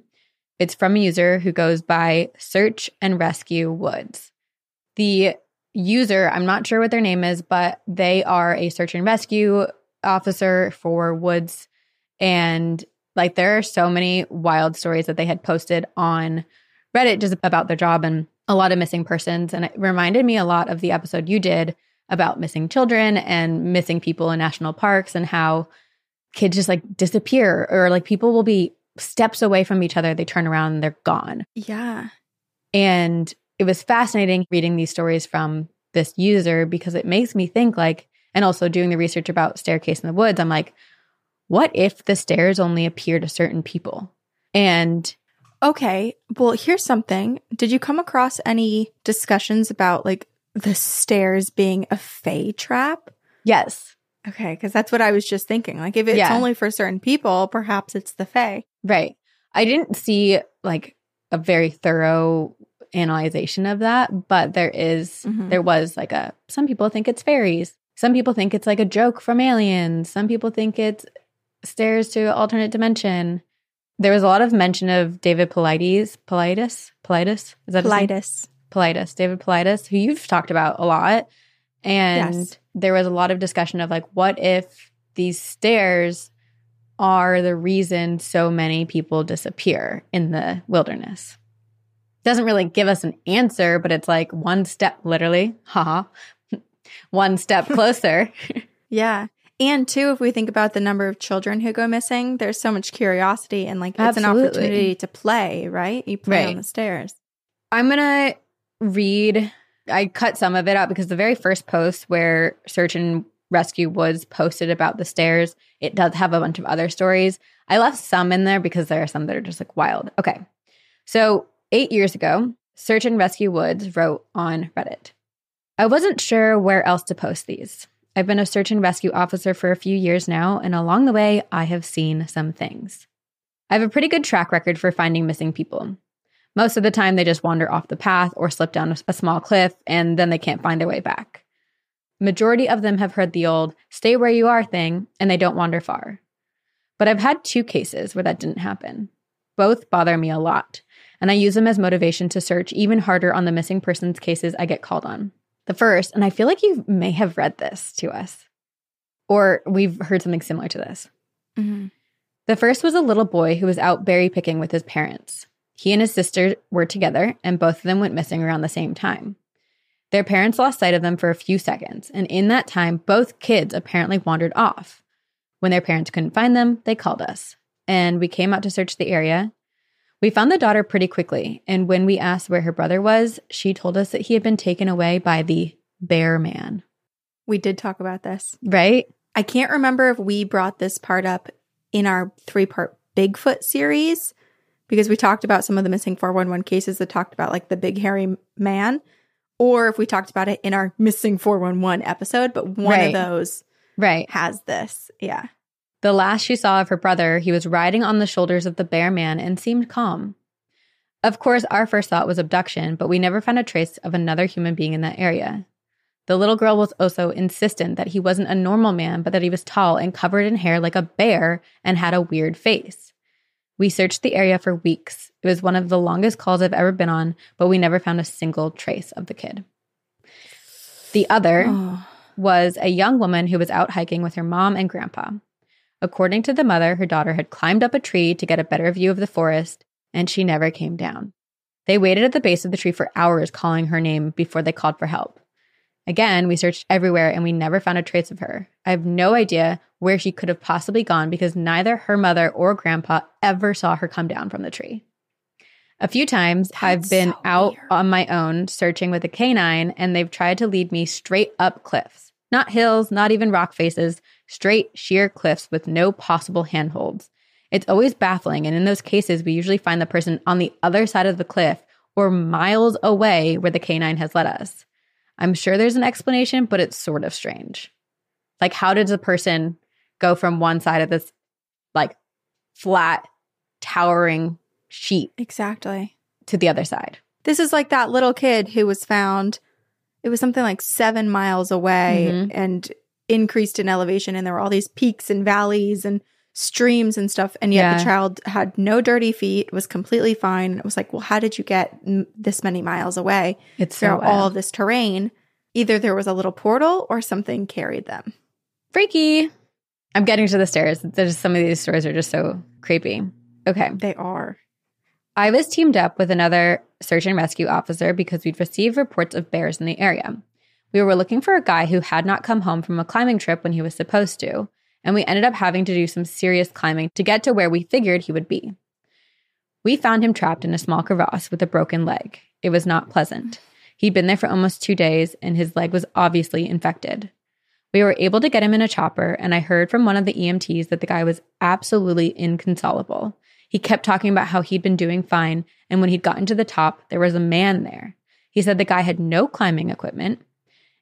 S1: It's from a user who goes by Search and Rescue Woods. The user, I'm not sure what their name is, but they are a search and rescue officer for Woods. And like there are so many wild stories that they had posted on Reddit just about their job and a lot of missing persons. And it reminded me a lot of the episode you did about missing children and missing people in national parks and how kids just like disappear or like people will be steps away from each other. They turn around and they're gone.
S2: Yeah.
S1: And it was fascinating reading these stories from this user because it makes me think like, and also doing the research about staircase in the woods, I'm like, what if the stairs only appear to certain people? And
S2: Okay. Well, here's something. Did you come across any discussions about like the stairs being a fey trap?
S1: yes,
S2: Okay, because that's what I was just thinking. Like, if it's
S1: Yeah.
S2: only for certain people, perhaps it's the Fae.
S1: right. I didn't see like a very thorough analyzation of that, but there is-
S2: Mhm.
S1: there was like a, some people think it's fairies. Some people think it's like a joke from aliens. Some people think it's stairs to alternate dimension. There was a lot of mention of David Paulides, Politis, Politis. Is that?
S2: Politis.
S1: Politis, David Politis, who you've talked about a lot. And
S2: Yes.
S1: there was a lot of discussion of like, what if these stairs are the reason so many people disappear in the wilderness? Doesn't really give us an answer, but it's like one step, literally, (laughs) haha, (laughs) one step closer. (laughs)
S2: Yeah. And two, if we think about the number of children who go missing, there's so much curiosity and like it's an opportunity to play, right? You play
S1: Right.
S2: on the stairs.
S1: I'm going to read, I cut some of it out because the very first post where Search and Rescue Woods posted about the stairs, it does have a bunch of other stories. I left some in there because there are some that are just like wild. Okay. So, eight years ago, Search and Rescue Woods wrote on Reddit I wasn't sure where else to post these. I've been a search and rescue officer for a few years now, and along the way, I have seen some things. I have a pretty good track record for finding missing people. Most of the time, they just wander off the path or slip down a, small cliff, and then they can't find their way back. Majority of them have heard the old "stay where you are" thing, and they don't wander far. But I've had two cases where that didn't happen. Both bother me a lot, and I use them as motivation to search even harder on the missing persons cases I get called on. The first, and I feel like you may have read this to us, or we've heard something similar to this.
S2: Mm-hmm.
S1: The first was a little boy who was out berry picking with his parents. He and his sister were together, and both of them went missing around the same time. Their parents lost sight of them for a few seconds, and in that time, both kids apparently wandered off. When their parents couldn't find them, they called us, and we came out to search the area. We found the daughter pretty quickly, and when we asked where her brother was, she told us that he had been taken away by the bear man.
S2: We did talk about this.
S1: Right?
S2: I can't remember if we brought this part up in our three part Bigfoot series because we talked about some of the missing 411 cases that talked about like the big hairy man, or if we talked about it in our missing 411 episode, but one
S1: Right.
S2: of those
S1: Right.
S2: has this. Yeah.
S1: The last she saw of her brother, he was riding on the shoulders of the bear man and seemed calm. Of course, our first thought was abduction, but we never found a trace of another human being in that area. The little girl was also insistent that he wasn't a normal man, but that he was tall and covered in hair like a bear and had a weird face. We searched the area for weeks. It was one of the longest calls I've ever been on, but we never found a single trace of the kid. The other
S2: Oh. (sighs)
S1: was a young woman who was out hiking with her mom and grandpa. According to the mother, her daughter had climbed up a tree to get a better view of the forest, and she never came down. They waited at the base of the tree for hours calling her name before they called for help. Again, we searched everywhere and we never found a trace of her. I have no idea where she could have possibly gone because neither her mother or grandpa ever saw her come down from the tree. A few times I've been
S2: so
S1: out
S2: weird.
S1: on my own searching with a canine and they've tried to lead me straight up cliffs. Not hills, not even rock faces, straight sheer cliffs with no possible handholds. It's always baffling, and in those cases, we usually find the person on the other side of the cliff or miles away where the canine has led us. I'm sure there's an explanation, but it's sort of strange. Like, how did the person go from one side of this, like, flat, towering sheet
S2: Exactly.
S1: to the other side?
S2: This is like that little kid who was found, it was something like seven miles away
S1: Mhm.
S2: and increased in elevation. And there were all these peaks and valleys and streams and stuff. And yet the child had no dirty feet, was completely fine. It was like, well, how did you get m- this many miles away
S1: It's
S2: through
S1: so
S2: all of this terrain? Either there was a little portal or something carried them.
S1: Freaky. I'm getting to the stairs. There's some of these stories are just so creepy. Okay.
S2: They are.
S1: I was teamed up with another search and rescue officer because we'd received reports of bears in the area. We were looking for a guy who had not come home from a climbing trip when he was supposed to, and we ended up having to do some serious climbing to get to where we figured he would be. We found him trapped in a small crevasse with a broken leg. It was not pleasant. He'd been there for almost two days, and his leg was obviously infected. We were able to get him in a chopper, and I heard from one of the EMTs that the guy was absolutely inconsolable. He kept talking about how he'd been doing fine, and when he'd gotten to the top, there was a man there. He said the guy had no climbing equipment,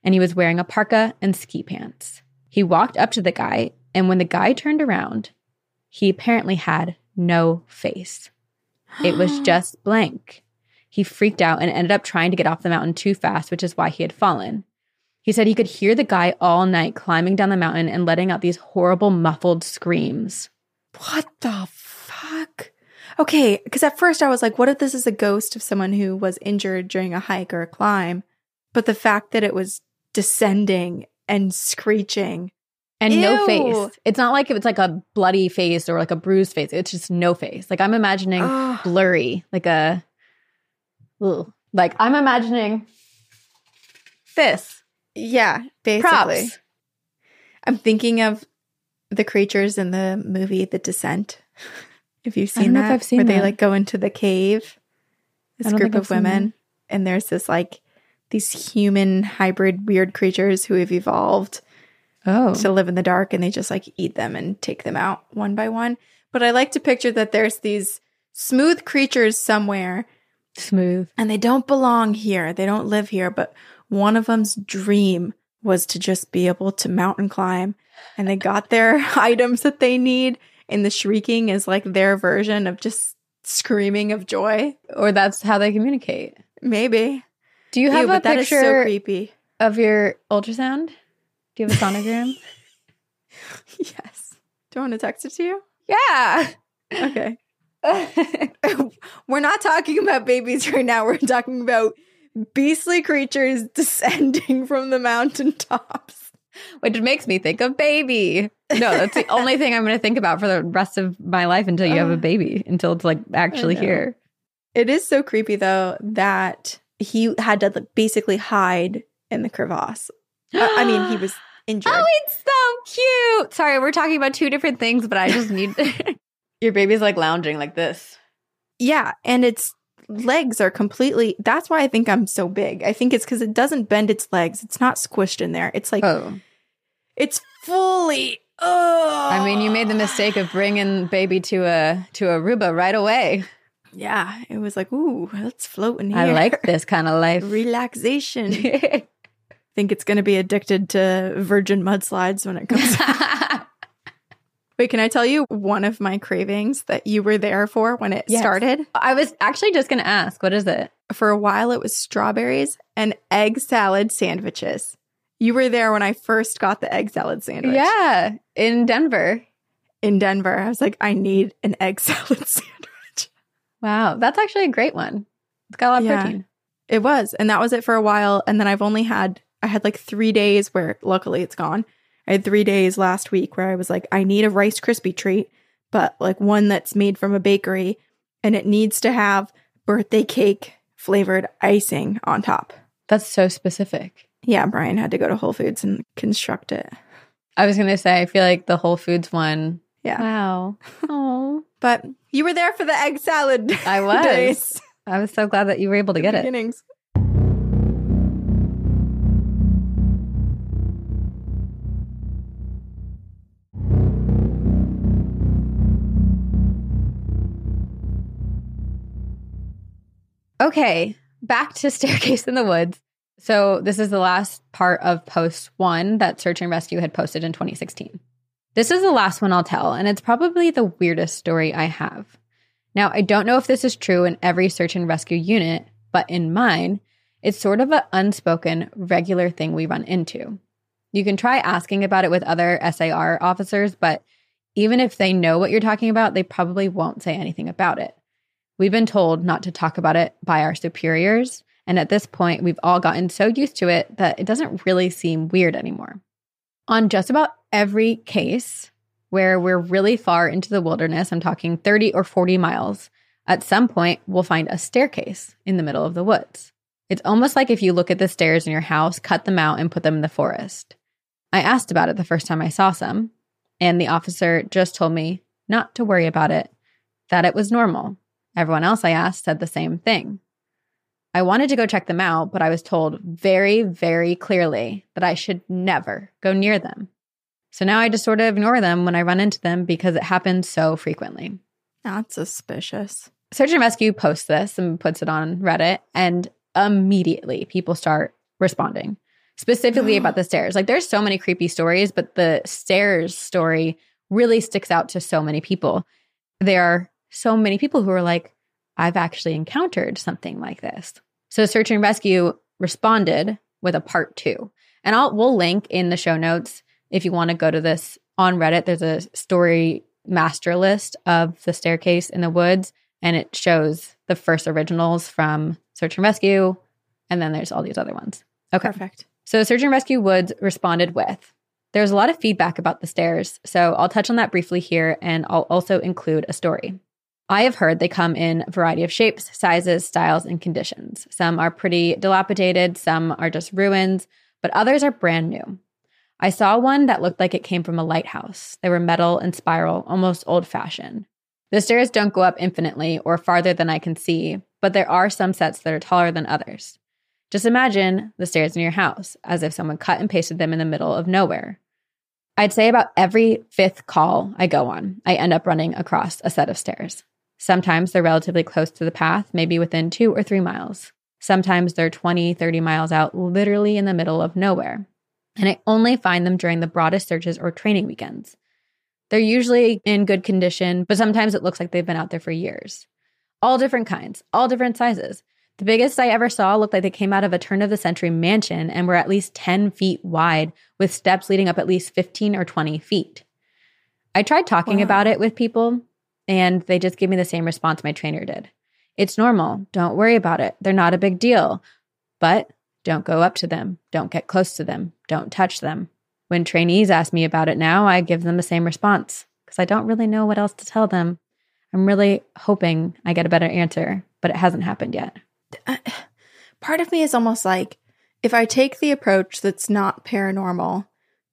S1: and he was wearing a parka and ski pants. He walked up to the guy, and when the guy turned around, he apparently had no face. It was (gasps) just blank. He freaked out and ended up trying to get off the mountain too fast, which is why he had fallen. He said he could hear the guy all night climbing down the mountain and letting out these horrible muffled screams.
S2: What the fuck? Okay, because at first I was like, what if this is a ghost of someone who was injured during a hike or a climb? But the fact that it was descending and screeching.
S1: And no face. It's not like if it's like a bloody face or like a bruised face. It's just no face. Like I'm imagining blurry, like a, ugh. like I'm imagining this.
S2: Yeah, basically.
S1: Props.
S2: I'm thinking of the creatures in the movie The Descent. (laughs) If you've
S1: I don't
S2: seen
S1: know if
S2: that,
S1: I've seen
S2: where they like go into the cave, this group
S1: I've
S2: of women, and there's this like these human hybrid weird creatures who have evolved
S1: Oh.
S2: to live in the dark, and they just like eat them and take them out one by one. But I like to picture that there's these smooth creatures somewhere
S1: smooth.
S2: and they don't belong here. They don't live here, but one of them's dream was to just be able to mountain climb and they got their (laughs) items that they need and the shrieking is like their version of just screaming of joy.
S1: Or that's how they communicate.
S2: Maybe.
S1: Do you have
S2: Ew,
S1: a
S2: but that is so
S1: picture
S2: creepy.
S1: of your ultrasound? Do you have a sonogram? (laughs)
S2: Yes. Do you want to text it to you?
S1: yeah.
S2: Okay. (laughs) (laughs) We're not talking about babies right now. We're talking about beastly creatures descending from the mountaintops.
S1: Which makes me think of baby. No, that's the only thing I'm going to think about for the rest of my life until you have a
S2: uh-huh.
S1: baby, until it's like actually here.
S2: It is so creepy though that he had to like, basically hide in the crevasse. I mean, he was (gasps) injured.
S1: Oh, it's so cute. Sorry, we're talking about two different things, but I just need (laughs) your baby's like lounging like this.
S2: yeah, and its legs are completely. That's why I think I'm so big. I think it's because it doesn't bend its legs. It's not squished in there. It's like
S1: Oh,
S2: it's fully. Oh,
S1: I mean, you made the mistake of bringing baby to a to Aruba right away.
S2: Yeah, it was like, ooh, let's float in here.
S1: I like this kind of life. (laughs)
S2: relaxation. (laughs) think it's going to be addicted to virgin mudslides when it comes. (laughs) Wait, can I tell you one of my cravings that you were there for when it
S1: Yes.
S2: started?
S1: I was actually just going to ask, what is it?
S2: For a while, it was strawberries and egg salad sandwiches. You were there when I first got the egg salad sandwich.
S1: Yeah, in Denver.
S2: In Denver. I was like, I need an egg salad sandwich.
S1: Wow, that's actually a great one. It's got a lot of
S2: Yeah.
S1: protein.
S2: It was. And that was it for a while. And then I've only had, I had like three days where luckily it's gone. I had three days last week where I was like, I need a Rice Krispie treat, but like one that's made from a bakery and it needs to have birthday cake flavored icing on top.
S1: That's so specific.
S2: Yeah, Brian had to go to Whole Foods and construct it.
S1: I was going to say, I feel like the Whole Foods one.
S2: Yeah.
S1: Wow. Oh, (laughs)
S2: But you were there for the egg salad. (laughs)
S1: I was.
S2: days.
S1: I was so glad that you were able to get it.
S2: Beginnings.
S1: Okay, back to (laughs) Staircase in the Woods. So, this is the last part of post one that Search and Rescue had posted in 2016. This is the last one I'll tell, and it's probably the weirdest story I have. Now, I don't know if this is true in every search and rescue unit, but in mine, it's sort of an unspoken, regular thing we run into. You can try asking about it with other SAR officers, but even if they know what you're talking about, they probably won't say anything about it. We've been told not to talk about it by our superiors, And at this point, we've all gotten so used to it that it doesn't really seem weird anymore. On just about every case where we're really far into the wilderness, I'm talking 30 or 40 miles, at some point we'll find a staircase in the middle of the woods. It's almost like if you look at the stairs in your house, cut them out, and put them in the forest. I asked about it the first time I saw some, and the officer just told me not to worry about it, that it was normal. Everyone else I asked said the same thing. I wanted to go check them out, but I was told very, very clearly that I should never go near them. So now I just sort of ignore them when I run into them because it happens so frequently.
S2: That's suspicious.
S1: Search and Rescue posts this and puts it on Reddit, and immediately people start responding, specifically about the (gasps) stairs. Like there's so many creepy stories, but the stairs story really sticks out to so many people. There are so many people who are like, I've actually encountered something like this. So Search and Rescue responded with a part two. And I'll we'll link in the show notes if you want to go to this on Reddit. There's a story master list of the staircase in the woods, and it shows the first originals from Search and Rescue, and then there's all these other ones. Okay.
S2: Perfect.
S1: So Search and Rescue Woods responded with There's a lot of feedback about the stairs, so I'll touch on that briefly here and I'll also include a story. I have heard they come in a variety of shapes, sizes, styles, and conditions. Some are pretty dilapidated, some are just ruins, but others are brand new. I saw one that looked like it came from a lighthouse. They were metal and spiral, almost old fashioned. The stairs don't go up infinitely or farther than I can see, but there are some sets that are taller than others. Just imagine the stairs in your house as if someone cut and pasted them in the middle of nowhere. I'd say about every fifth call I go on, I end up running across a set of stairs. Sometimes they're relatively close to the path, maybe within two or three miles. Sometimes they're 20, 30 miles out, literally in the middle of nowhere. And I only find them during the broadest searches or training weekends. They're usually in good condition, but sometimes it looks like they've been out there for years. All different kinds, all different sizes. The biggest I ever saw looked like they came out of a turn of the century mansion and were at least 10 feet wide, with steps leading up at least 15 or 20 feet. I tried talking
S2: Wow.
S1: about it with people, and they just gave me the same response my trainer did. It's normal. Don't worry about it. They're not a big deal. But don't go up to them. Don't get close to them. Don't touch them. When trainees ask me about it now, I give them the same response because I don't really know what else to tell them. I'm really hoping I get a better answer, but it hasn't happened yet.
S2: Uh, part of me is almost like if I take the approach that's not paranormal,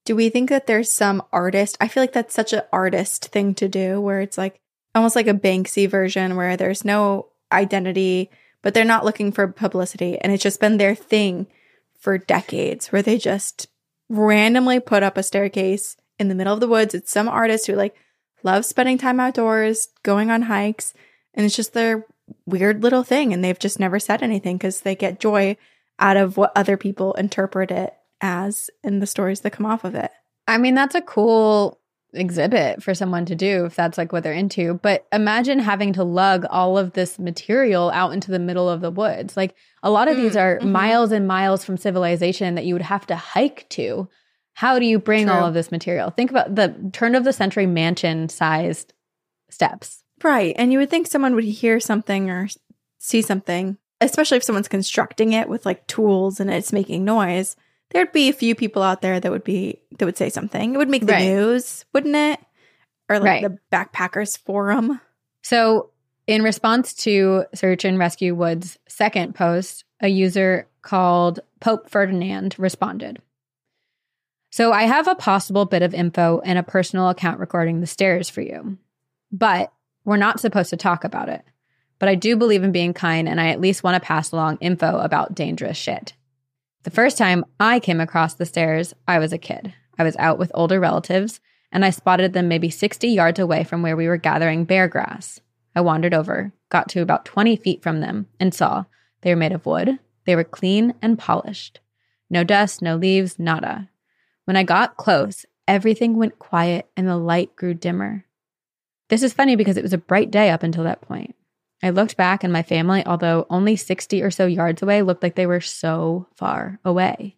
S2: do we think that there's some artist? I feel like that's such an artist thing to do where it's like almost like a Banksy version where there's no identity, but they're not looking for publicity. And it's just been their thing for decades where they just randomly put up a staircase in the middle of the woods. It's some artist who like loves spending time outdoors, going on hikes, and it's just their weird little thing. And they've just never said anything because they get joy out of what other people interpret it as in the stories that come off of it.
S1: I mean, that's a cool exhibit for someone to do if that's like what they're into. But imagine having to lug all of this material out into the middle of the woods. Like a lot of these are
S2: mhm.
S1: miles and miles from civilization that you would have to hike to. How do you bring all of this material? Think about the turn of the century mansion sized steps.
S2: Right. And you would think someone would hear something or see something, especially if someone's constructing it with like tools and it's making noise. There'd be a few people out there that would be that would say something. It would make the
S1: Right.
S2: news, wouldn't it? Or like
S1: Right.
S2: the backpackers forum.
S1: So, in response to Search and Rescue Wood's second post, a user called Pope Ferdinand responded. So, I have a possible bit of info and a personal account regarding the stairs for you, but we're not supposed to talk about it. But I do believe in being kind, and I at least want to pass along info about dangerous shit. The first time I came across the stairs, I was a kid. I was out with older relatives, and I spotted them maybe 60 yards away from where we were gathering bear grass. I wandered over, got to about 20 feet from them, and saw they were made of wood. They were clean and polished. No dust, no leaves, nada. When I got close, everything went quiet and the light grew dimmer. This is funny because it was a bright day up until that point. I looked back and my family, although only 60 or so yards away, looked like they were so far away.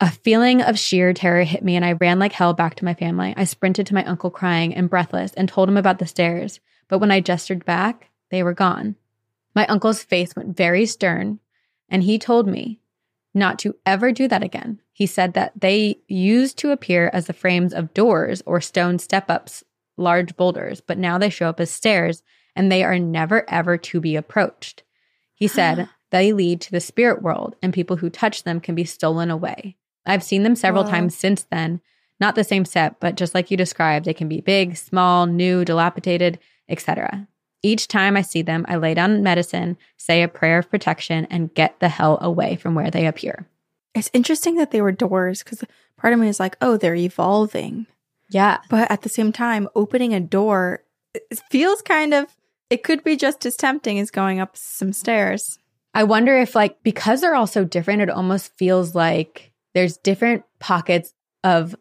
S1: A feeling of sheer terror hit me and I ran like hell back to my family. I sprinted to my uncle crying and breathless and told him about the stairs, but when I gestured back, they were gone. My uncle's face went very stern And he told me not to ever do that again. He said that they used to appear as the frames of doors or stone step ups, large boulders, but now they show up as stairs and they are never ever to be approached. He (gasps) said they lead to the spirit world and people who touch them can be stolen away. I've seen them several
S2: Wow.
S1: times since then. Not the same set, but just like you described, they can be big, small, new, dilapidated, etc. Each time I see them, I lay down medicine, say a prayer of protection, and get the hell away from where they appear.
S2: It's interesting that they were doors because part of me is like, oh, they're evolving.
S1: Yeah.
S2: But at the same time, opening a door feels kind of, it could be just as tempting as going up some stairs.
S1: I wonder if, like, because they're all so different, it almost feels like there's different pockets of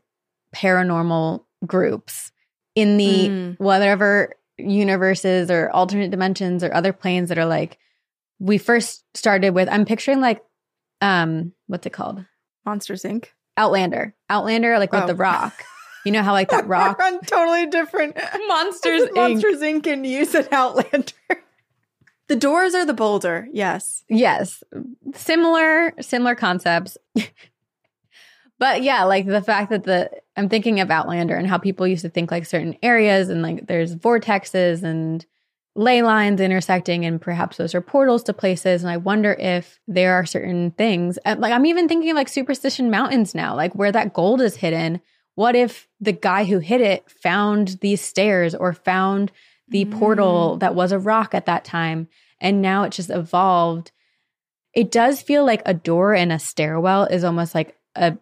S1: paranormal groups in the
S2: Mm.
S1: whatever universes or alternate dimensions or other planes that are like, we first started with, I'm picturing like, um, what's it called?
S2: Monsters Inc.
S1: Outlander. Outlander, like with
S2: Oh.
S1: the rock. (laughs) You know how like that rock (laughs)
S2: on totally different
S1: Monsters Inc. (laughs)
S2: Monsters Inc. and use an Outlander. the doors are the boulder. Yes.
S1: Yes. Similar similar concepts. (laughs) but yeah, like the fact that the I'm thinking of Outlander and how people used to think like certain areas and like there's vortexes and ley lines intersecting and perhaps those are portals to places and I wonder if there are certain things uh, like I'm even thinking of like superstition mountains now like where that gold is hidden what if the guy who hid it found these stairs or found the portal mm. that was a rock at that time? And now it just evolved. It does feel like a door in a stairwell is almost like a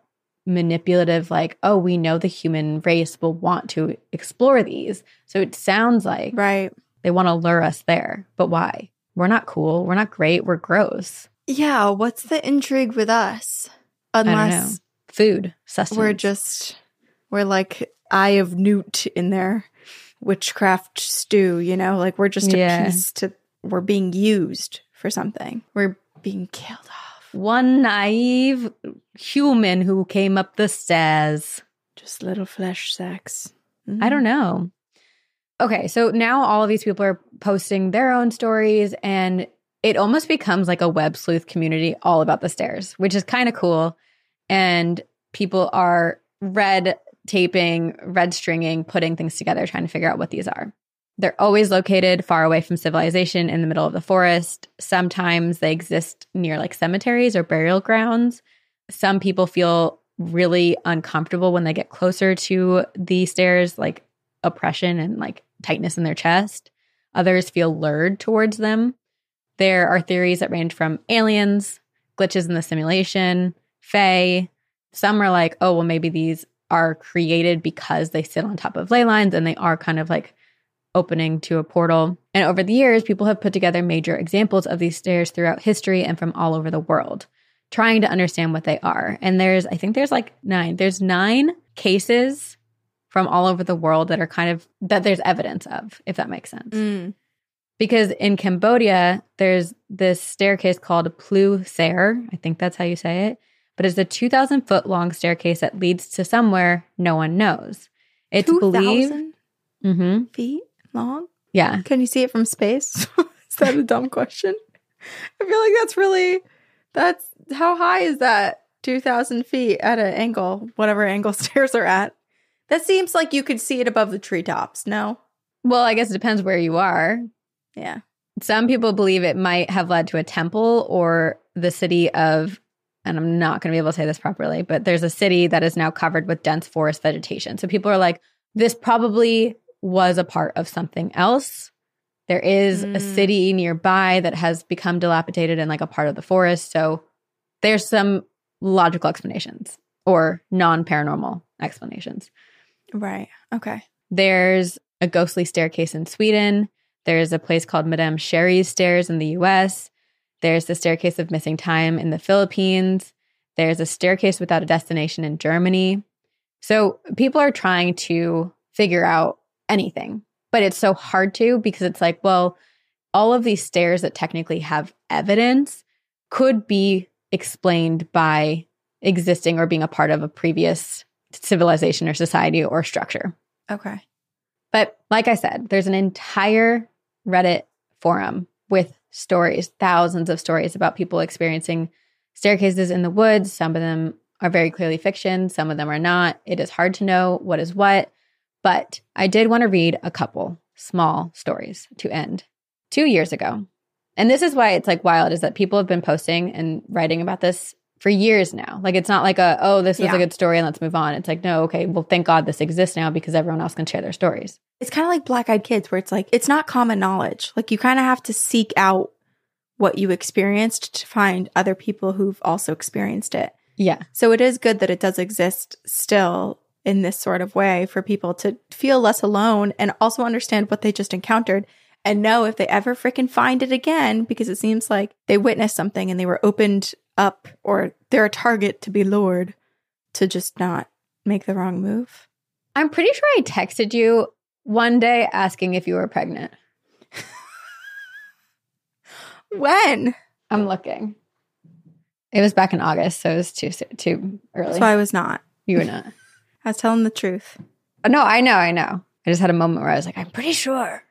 S1: manipulative like oh we know the human race will want to explore these. So it sounds like
S2: Right.
S1: they want to lure us there. But why? We're not cool. We're not great. We're gross.
S2: Yeah. What's the intrigue with us?
S1: i don't know.
S2: Unless
S1: food sustenance.
S2: we're just, we're like Eye of Newt in their witchcraft stew, you know? Like we're just a
S1: Yeah.
S2: piece to, we're being used for something. We're being killed off.
S1: one naive human who came up the stairs
S2: Just little flesh sacks. Mm-hmm.
S1: I don't know. Okay, so now all of these people are posting their own stories, and it almost becomes like a web sleuth community all about the stairs, which is kind of cool. And people are red taping, red stringing, putting things together, trying to figure out what these are. They're always located far away from civilization in the middle of the forest. Sometimes they exist near like cemeteries or burial grounds. Some people feel really uncomfortable when they get closer to the stairs, like oppression and like tightness in their chest. Others feel lured towards them. There are theories that range from aliens, glitches in the simulation, fae. Some are like, oh, well, maybe these are created because they sit on top of ley lines and they are kind of like opening to a portal. And over the years, people have put together major examples of these stairs throughout history and from all over the world, trying to understand what they are. And there's, I think there's like nine, there's nine cases from all over the world that are kind of, that there's evidence of, if that makes sense.
S2: Mm.
S1: Because in Cambodia, there's this staircase called Plu Ser. I think that's how you say it. But it's a 2,000 foot long staircase that leads to somewhere no one knows. It's believed.
S2: 2,000
S1: hmm
S2: feet long?
S1: Yeah.
S2: Can you see it from space? (laughs) is that a dumb question? I feel like that's really, that's, how high is that? 2,000 feet at an angle, whatever angle (laughs) stairs are at. That seems like you could see it above the treetops, no?
S1: Well, I guess it depends where you are.
S2: Yeah.
S1: Some people believe it might have led to a temple or the city of, and I'm not going to be able to say this properly, but there's a city that is now covered with dense forest vegetation. So people are like, this probably was a part of something else. There is a
S2: Mm.
S1: city nearby that has become dilapidated and like a part of the forest. So there's some logical explanations or non paranormal explanations.
S2: Right. Okay.
S1: There's a ghostly staircase in Sweden. There's a place called Madame Sherri's Stairs in the US. There's the staircase of missing time in the Philippines. There's a staircase without a destination in Germany. So people are trying to figure out anything, but it's so hard to because it's like, well, all of these stairs that technically have evidence could be explained by existing or being a part of a previous civilization or society or structure.
S2: Okay.
S1: But like I said, there's an entire Reddit forum with stories, thousands of stories about people experiencing staircases in the woods. Some of them are very clearly fiction, some of them are not. It is hard to know what is what, but I did want to read a couple small stories to end. Two years ago, and this is why it's like wild is that people have been posting and writing about this for years now. Like it's not like a, oh, this was
S2: Yeah.
S1: a good story and let's move on. It's like, no, okay, well, thank God this exists now because everyone else can share their stories.
S2: It's kind of like Black Eyed Kids, where it's like, it's not common knowledge. Like, you kind of have to seek out what you experienced to find other people who've also experienced it.
S1: Yeah.
S2: So it is good that it does exist still in this sort of way for people to feel less alone and also understand what they just encountered and know if they ever freaking find it again, because it seems like they witnessed something and they were opened up or they're a target to be lured to just not make the wrong move.
S1: I'm pretty sure I texted you one day asking if you were pregnant. (laughs)
S2: When?
S1: I'm looking. It was back in August, so it was too too early.
S2: So I was not.
S1: you were not. (laughs)
S2: I was telling the truth.
S1: No, I know, I know. I just had a moment where I was like, I'm pretty sure.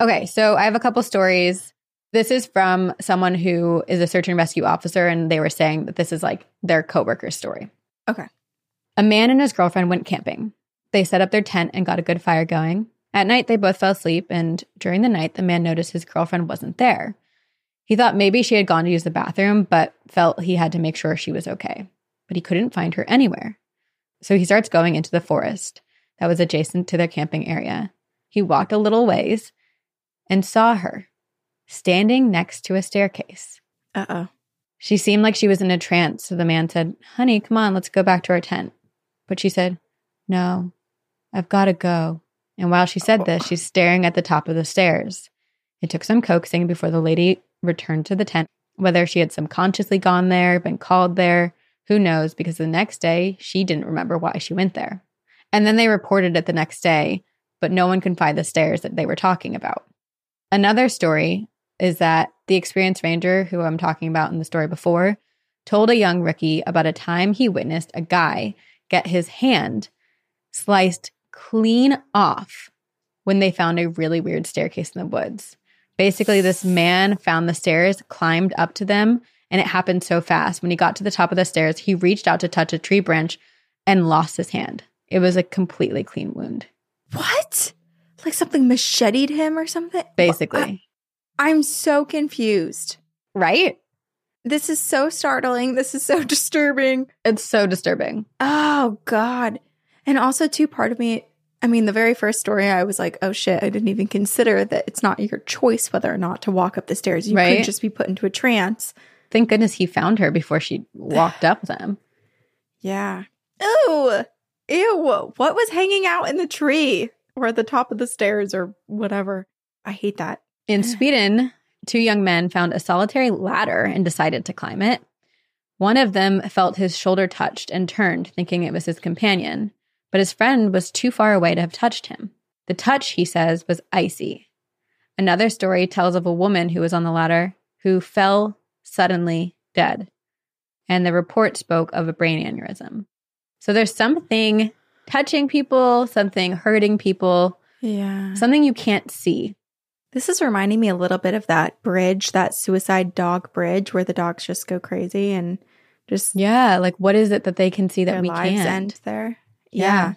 S1: Okay, so I have a couple stories. This is from someone who is a search and rescue officer, and they were saying that this is like their coworker's story.
S2: Okay.
S1: A man and his girlfriend went camping. They set up their tent and got a good fire going. At night, they both fell asleep, and during the night, the man noticed his girlfriend wasn't there. He thought maybe she had gone to use the bathroom, but felt he had to make sure she was okay. But he couldn't find her anywhere. So he starts going into the forest that was adjacent to their camping area. He walked a little ways and saw her standing next to a staircase.
S2: Uh oh.
S1: She seemed like she was in a trance, so the man said, Honey, come on, let's go back to our tent. But she said, No, I've got to go. And while she said this, she's staring at the top of the stairs. It took some coaxing before the lady returned to the tent. Whether she had subconsciously gone there, been called there, who knows, because the next day she didn't remember why she went there. And then they reported it the next day, but no one can find the stairs that they were talking about. Another story is that the experienced ranger, who I'm talking about in the story before, told a young rookie about a time he witnessed a guy get his hand sliced clean off when they found a really weird staircase in the woods. Basically, this man found the stairs, climbed up to them, and it happened so fast. When he got to the top of the stairs, he reached out to touch a tree branch and lost his hand. It was a completely clean wound,
S2: What? Like something macheted him or something?
S1: basically.
S2: I, I'm so confused.
S1: right?
S2: This is so startling. This is so (laughs) disturbing.
S1: It's so disturbing.
S2: Oh, God. And also, too, part of me, I mean, the very first story, I was like, oh shit, I didn't even consider that it's not your choice whether or not to walk up the stairs. You
S1: Right.
S2: could just be put into a trance.
S1: Thank goodness he found her before she walked up them. (sighs)
S2: Yeah. Ew. Ew. What was hanging out in the tree or at the top of the stairs or whatever? I hate that.
S1: In (sighs) Sweden, two young men found a solitary ladder and decided to climb it. One of them felt his shoulder touched and turned, thinking it was his companion, but his friend was too far away to have touched him. The touch, he says, was icy. Another story tells of a woman who was on the ladder who fell suddenly dead, and the report spoke of a brain aneurysm. So there's something touching people, something hurting people,
S2: Yeah.
S1: something you can't see.
S2: This is reminding me a little bit of that bridge, that suicide dog bridge where the dogs just go crazy and just
S1: Yeah, like what is it that they can see that we can't?
S2: end there.
S1: Yeah.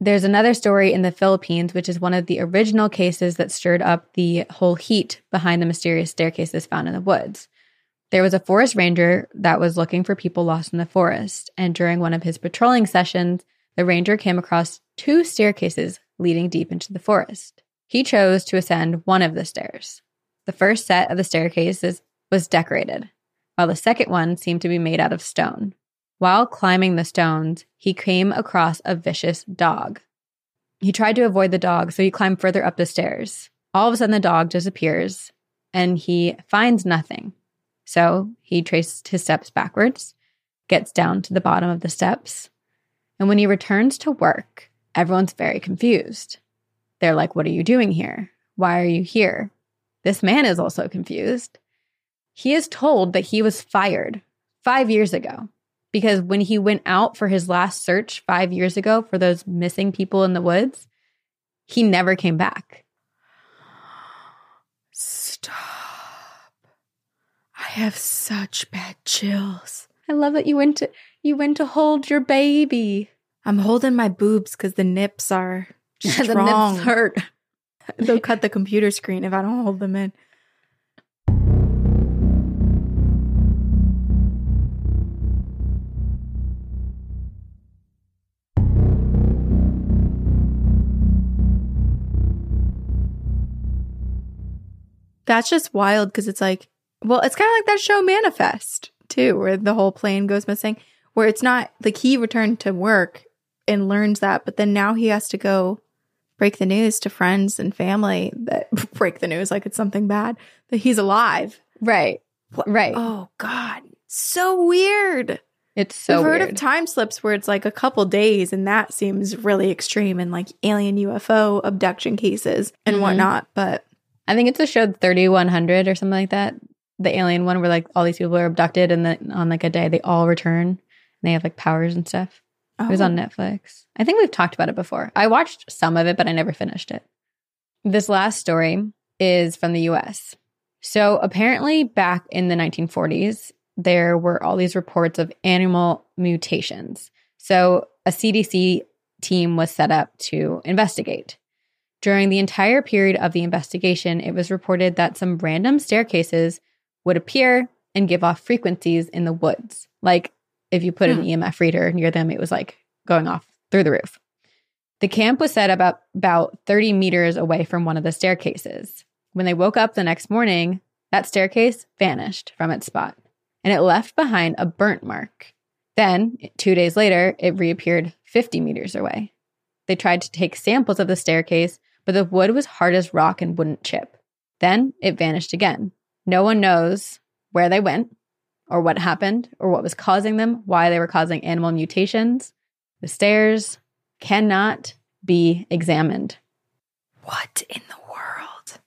S1: There's another story in the Philippines, which is one of the original cases that stirred up the whole heat behind the mysterious staircases found in the woods. There was a forest ranger that was looking for people lost in the forest, and during one of his patrolling sessions, the ranger came across two staircases leading deep into the forest. He chose to ascend one of the stairs. The first set of the staircases was decorated, while the second one seemed to be made out of stone. While climbing the stones, he came across a vicious dog. He tried to avoid the dog, so he climbed further up the stairs. All of a sudden, the dog disappears and he finds nothing. So he traced his steps backwards, gets down to the bottom of the steps, and when he returns to work, everyone's very confused. They're like, What are you doing here? Why are you here? This man is also confused. He is told that he was fired five years ago because when he went out for his last search five years ago for those missing people in the woods, he never came back. Stop.
S2: I have such bad chills.
S1: I love that you went to you went to hold your baby.
S2: I'm holding my boobs because the nips are strong. (laughs)
S1: the nips hurt. (laughs)
S2: They'll cut the computer screen if I don't hold them in. That's just wild because it's like, well, it's kind of like that show Manifest too, where the whole plane goes missing, where it's not like he returned to work and learns that, but then now he has to go break the news to friends and family that (laughs) break the news like it's something bad that he's alive.
S1: Right. Right.
S2: Oh God, so weird.
S1: It's so
S2: We've heard
S1: weird.
S2: of time slips where it's like a couple days, and that seems really extreme in like alien UFO abduction cases and
S1: Mhm.
S2: whatnot. But
S1: I think it's a show 3100 or something like that. The alien one where like all these people are abducted and then on like a day they all return they have like powers and stuff. It was
S2: Oh.
S1: on Netflix. I think we've talked about it before. I watched some of it, but I never finished it. This last story is from the US. So apparently, back in the 1940s, there were all these reports of animal mutations. So a CDC team was set up to investigate. During the entire period of the investigation, it was reported that some random staircases would appear and give off frequencies in the woods. Like if you put an EMF reader near them, it was like going off through the roof. The camp was set about about 30 meters away from one of the staircases. When they woke up the next morning, that staircase vanished from its spot and it left behind a burnt mark. Then, two days later, it reappeared 50 meters away. They tried to take samples of the staircase, but the wood was hard as rock and wouldn't chip. Then it vanished again. No one knows where they went, or what happened, or what was causing them, why they were causing animal mutations. The stairs cannot be examined.
S2: what in the world?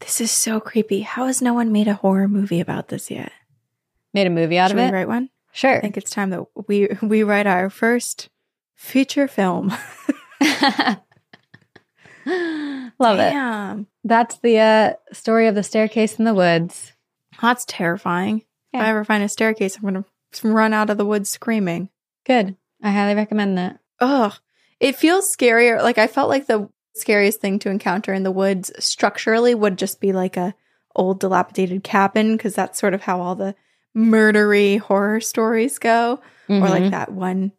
S2: This is so creepy. How has no one made a horror movie about this yet?
S1: Made a movie out
S2: Should
S1: of
S2: we
S1: it?
S2: write one?
S1: Sure.
S2: I think it's time that we we write our first feature film. (laughs) (laughs)
S1: Love it.
S2: Damn.
S1: That's the uh, story of the staircase in the woods.
S2: That's terrifying. If I ever find a staircase, I'm gonna run out of the woods screaming.
S1: Good. I highly recommend that.
S2: Ugh. It feels scarier. Like I felt like the scariest thing to encounter in the woods structurally would just be like a old dilapidated cabin because that's sort of how all the murdery horror stories go. Or
S1: Mhm.
S2: like that one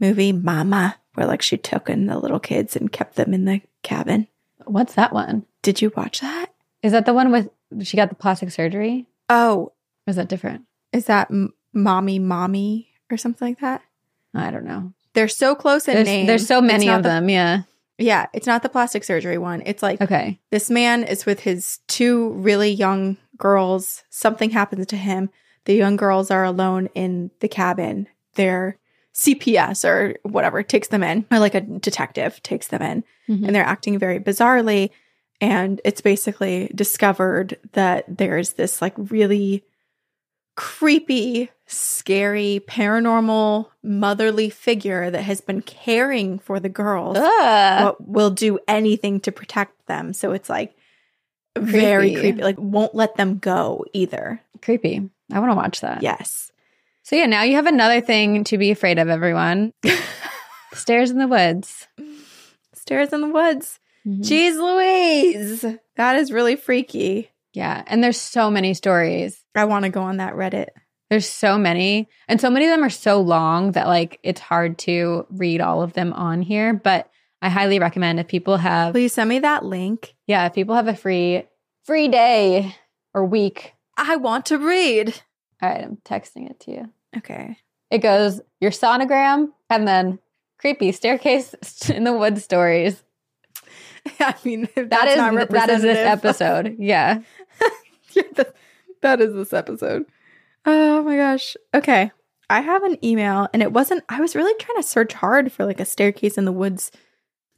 S2: movie, Mama, where like she took in the little kids and kept them in the cabin.
S1: what's that one?
S2: Did you watch that?
S1: Is that the one with she got the plastic surgery?
S2: Oh,
S1: Or is that different?
S2: is that M- Mommy Mommy or something like that?
S1: I don't know.
S2: They're so close in
S1: There's,
S2: name.
S1: there's so many of
S2: the-
S1: them. Yeah.
S2: Yeah, it's not the plastic surgery one. It's like
S1: Okay.
S2: this man is with his two really young girls. Something happens to him. The young girls are alone in the cabin. Their CPS or whatever takes them in, or like a detective takes them in,
S1: Mhm.
S2: and they're acting very bizarrely. And it's basically discovered that there's this like really creepy, scary, paranormal, motherly figure that has been caring for the girls
S1: Ugh.
S2: will do anything to protect them. So it's like very
S1: Creepy.
S2: creepy. Like won't let them go either.
S1: Creepy. I want to watch that.
S2: Yes.
S1: So yeah, now you have another thing to be afraid of, everyone. (laughs) Stairs in the woods.
S2: Stairs in the woods.
S1: Mhm.
S2: Jeez Louise. That is really freaky.
S1: Yeah. And there's so many stories.
S2: I want to go on that Reddit.
S1: There's so many. And so many of them are so long that like it's hard to read all of them on here. But I highly recommend if people have
S2: Please send me that link.
S1: yeah, if people have a free free day or week.
S2: I want to read.
S1: All right, I'm texting it to you.
S2: Okay.
S1: It goes your sonogram and then creepy staircase (laughs) in the woods stories. (laughs)
S2: I mean,
S1: That
S2: that's
S1: is
S2: not
S1: that is this episode. (laughs) Yeah.
S2: Yeah, (laughs) that, that is this episode. Oh my gosh. Okay. I have an email and it wasn't, I was really trying to search hard for like a staircase in the woods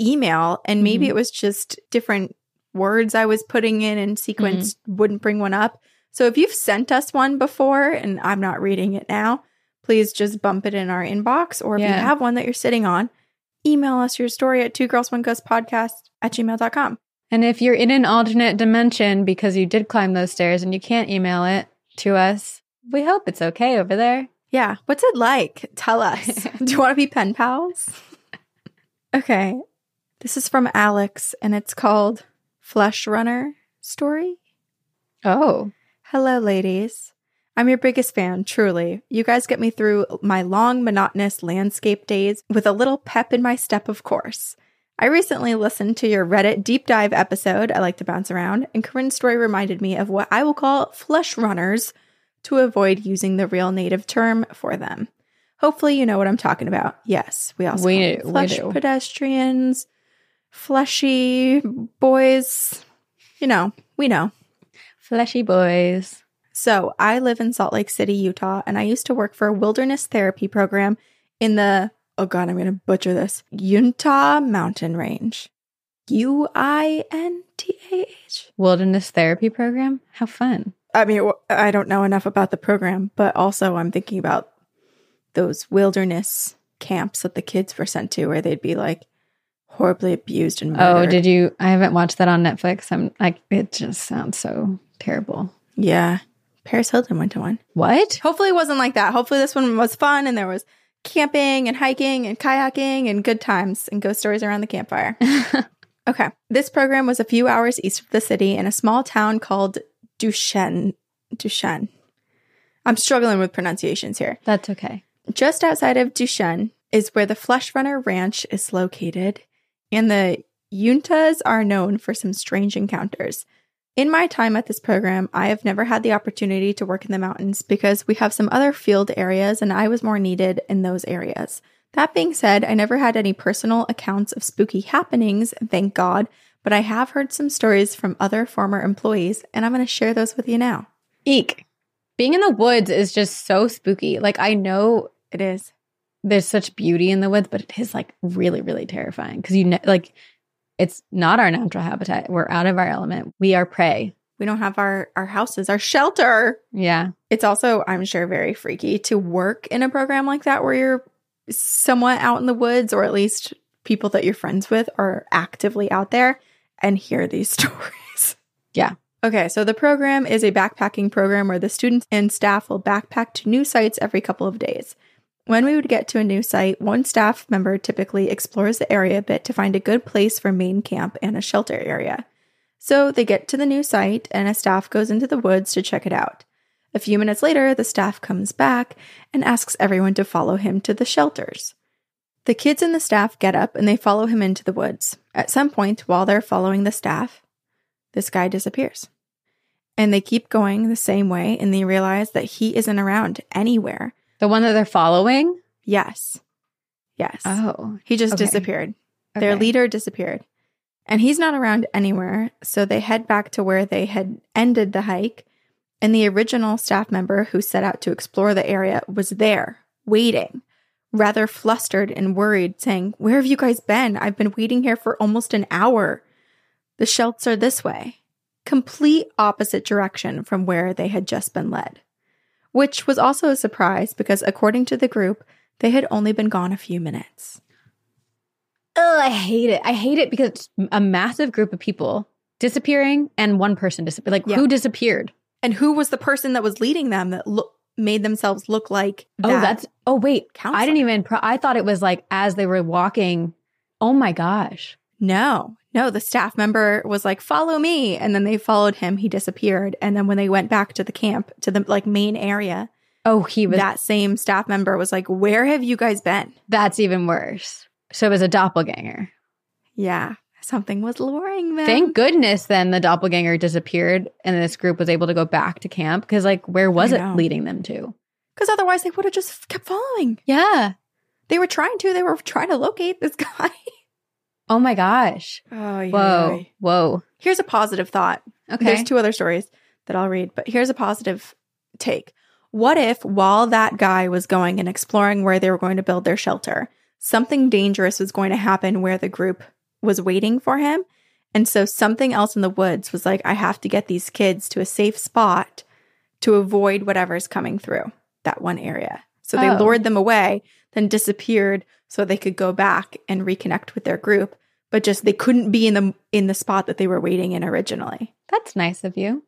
S2: email. And maybe
S1: Mhm.
S2: it was just different words I was putting in and sequence
S1: Mm-hmm.
S2: wouldn't bring one up. So if you've sent us one before and I'm not reading it now, please just bump it in our inbox. Or if
S1: Yeah.
S2: you have one that you're sitting on, email us your story at two girls one ghost podcast at gmail.com.
S1: And if you're in an alternate dimension because you did climb those stairs and you can't email it to us, we hope it's okay over there.
S2: Yeah. What's it like? Tell us. (laughs) Do you want to be pen pals? okay. This is from Alex and it's called Flesh Runner Story.
S1: Oh.
S2: Hello, ladies. I'm your biggest fan, truly. You guys get me through my long, monotonous landscape days with a little pep in my step, of course. I recently listened to your Reddit deep dive episode, I like to bounce around, and Corinne's story reminded me of what I will call flesh runners to avoid using the real native term for them. Hopefully, you know what I'm talking about. Yes, we also
S1: We
S2: call them
S1: do, we
S2: flesh
S1: do.
S2: pedestrians, fleshy boys. You know, we know.
S1: Fleshy boys.
S2: So, I live in Salt Lake City, Utah, and I used to work for a wilderness therapy program in the, oh God, I'm going to butcher this, Utah Mountain Range. U I N T A H.
S1: Wilderness therapy program? How fun.
S2: I mean, I don't know enough about the program, but also I'm thinking about those wilderness camps that the kids were sent to where they'd be like horribly abused and
S1: oh,
S2: murdered.
S1: Oh, did you? I haven't watched that on Netflix. I'm like, it just sounds so terrible.
S2: Yeah. Paris Hilton went to one.
S1: What?
S2: Hopefully it wasn't like that. Hopefully this one was fun and there was camping and hiking and kayaking and good times and ghost stories around the campfire. (laughs) okay. This program was a few hours east of the city in a small town called Duchesne. Duchesne. I'm struggling with pronunciations here.
S1: That's okay.
S2: Just outside of Duchesne is where the Flesh Runner Ranch is located, and the Yuntas are known for some strange encounters. In my time at this program, I have never had the opportunity to work in the mountains because we have some other field areas and I was more needed in those areas. That being said, I never had any personal accounts of spooky happenings, thank God, but I have heard some stories from other former employees and I'm going to share those with you now.
S1: Eek. Being in the woods is just so spooky. Like, I know
S2: It is.
S1: there's such beauty in the woods, but it is like really, really terrifying because you know, like, it's not our natural habitat. We're out of our element. We are prey.
S2: We don't have our, our houses, our shelter.
S1: Yeah.
S2: It's also, I'm sure, very freaky to work in a program like that where you're somewhat out in the woods, or at least people that you're friends with are actively out there and hear these (laughs) stories.
S1: Yeah.
S2: Okay, so the program is a backpacking program where the students and staff will backpack to new sites every couple of days. When we would get to a new site, one staff member typically explores the area a bit to find a good place for main camp and a shelter area. So they get to the new site, and a staff goes into the woods to check it out. A few minutes later, the staff comes back and asks everyone to follow him to the shelters. The kids and the staff get up and they follow him into the woods. At some point, while they're following the staff, this guy disappears. And they keep going the same way and they realize that he isn't around anywhere.
S1: The one that they're following?
S2: Yes. Yes.
S1: Oh.
S2: He just
S1: okay.
S2: disappeared. Their leader disappeared. And he's not around anywhere. So they head back to where they had ended the hike. And the original staff member who set out to explore the area was there, waiting, rather flustered and worried, saying, Where have you guys been? I've been waiting here for almost an hour. The shelts are this way. Complete opposite direction from where they had just been led. Which was also a surprise because, according to the group, they had only been gone a few minutes.
S1: Oh, I hate it. I hate it because it's a massive group of people disappearing and one person disappeared. Like,
S2: Yeah.
S1: who disappeared?
S2: and who was the person that was leading them that look made themselves look like
S1: Oh, that's, oh, wait.
S2: counselor.
S1: I didn't even, pro- I thought it was like as they were walking. Oh my gosh.
S2: No no the staff member was like follow me and then they followed him he disappeared and then when they went back to the camp to the like main area
S1: Oh, he was,
S2: that same staff member was like where have you guys been
S1: that's even worse. So it was a doppelganger.
S2: yeah something was luring them
S1: Thank goodness then the doppelganger disappeared and this group was able to go back to camp because, like, where was
S2: I
S1: it
S2: know.
S1: leading them to?
S2: because otherwise they would have just kept following
S1: Yeah.
S2: they were trying to they were trying to locate this (laughs) guy
S1: Oh my gosh.
S2: oh
S1: Whoa. Whoa.
S2: here's a positive thought
S1: Okay.
S2: There's two other stories that I'll read, but here's a positive take. What if, while that guy was going and exploring where they were going to build their shelter, something dangerous was going to happen where the group was waiting for him? And so something else in the woods was like, I have to get these kids to a safe spot to avoid whatever's coming through that one area. So they
S1: Oh.
S2: lured them away, then disappeared so they could go back and reconnect with their group. but just they couldn't be in the in the spot that they were waiting in originally.
S1: That's nice of you.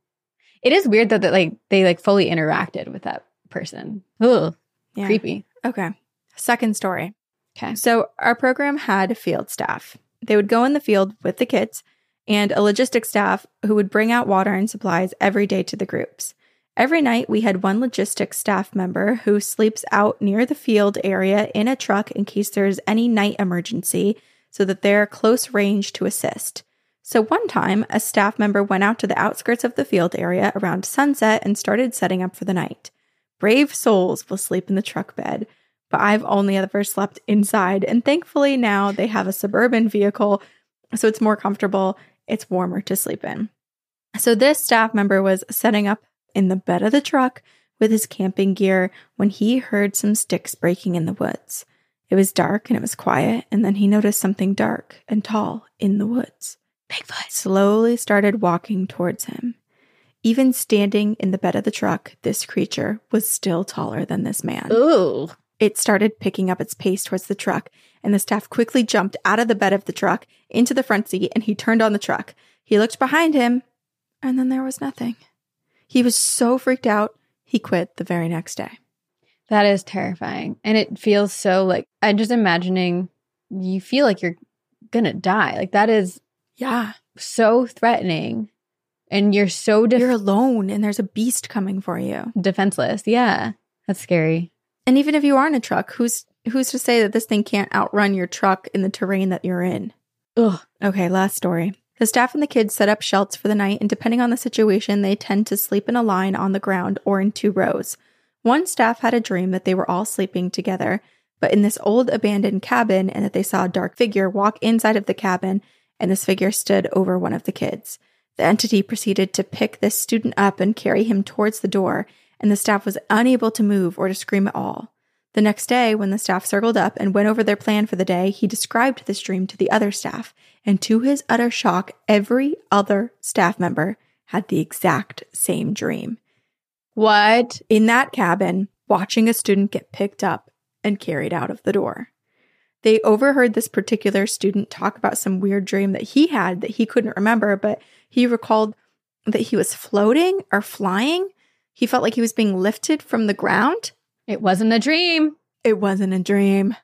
S1: It is weird though that like they like fully interacted with that person. Ugh,
S2: Yeah.
S1: creepy.
S2: Okay. Second story.
S1: Okay.
S2: So our program had field staff. They would go in the field with the kids and a logistics staff who would bring out water and supplies every day to the groups. Every night we had one logistics staff member who sleeps out near the field area in a truck in case there's any night emergency so that they're close range to assist. So one time, a staff member went out to the outskirts of the field area around sunset and started setting up for the night. Brave souls will sleep in the truck bed, but I've only ever slept inside, and thankfully now they have a suburban vehicle, so it's more comfortable, it's warmer to sleep in. So this staff member was setting up in the bed of the truck with his camping gear when he heard some sticks breaking in the woods. It was dark and it was quiet, and then he noticed something dark and tall in the woods. Bigfoot slowly started walking towards him. Even standing in the bed of the truck, this creature was still taller than this man.
S1: Ooh.
S2: It started picking up its pace towards the truck, and the staff quickly jumped out of the bed of the truck into the front seat and he turned on the truck. He looked behind him, and then there was nothing. He was so freaked out, he quit the very next day.
S1: That is terrifying. And it feels so like I'm just imagining you feel like you're gonna die. Like that is
S2: Yeah.
S1: so threatening. And you're so def-
S2: You're alone, and there's a beast coming for you.
S1: defenseless. Yeah. That's scary.
S2: And even if you are in a truck, who's who's to say that this thing can't outrun your truck in the terrain that you're in?
S1: Ugh.
S2: Okay, last story. The staff and the kids set up shelts for the night, and depending on the situation, they tend to sleep in a line on the ground or in two rows. One staff had a dream that they were all sleeping together, but in this old abandoned cabin, and that they saw a dark figure walk inside of the cabin, and this figure stood over one of the kids. The entity proceeded to pick this student up and carry him towards the door, and the staff was unable to move or to scream at all. The next day, when the staff circled up and went over their plan for the day, he described this dream to the other staff, and to his utter shock, every other staff member had the exact same dream.
S1: What?
S2: In that cabin, watching a student get picked up and carried out of the door. They overheard this particular student talk about some weird dream that he had that he couldn't remember, but he recalled that he was floating or flying. He felt like he was being lifted from the ground.
S1: It wasn't a dream.
S2: It wasn't a dream.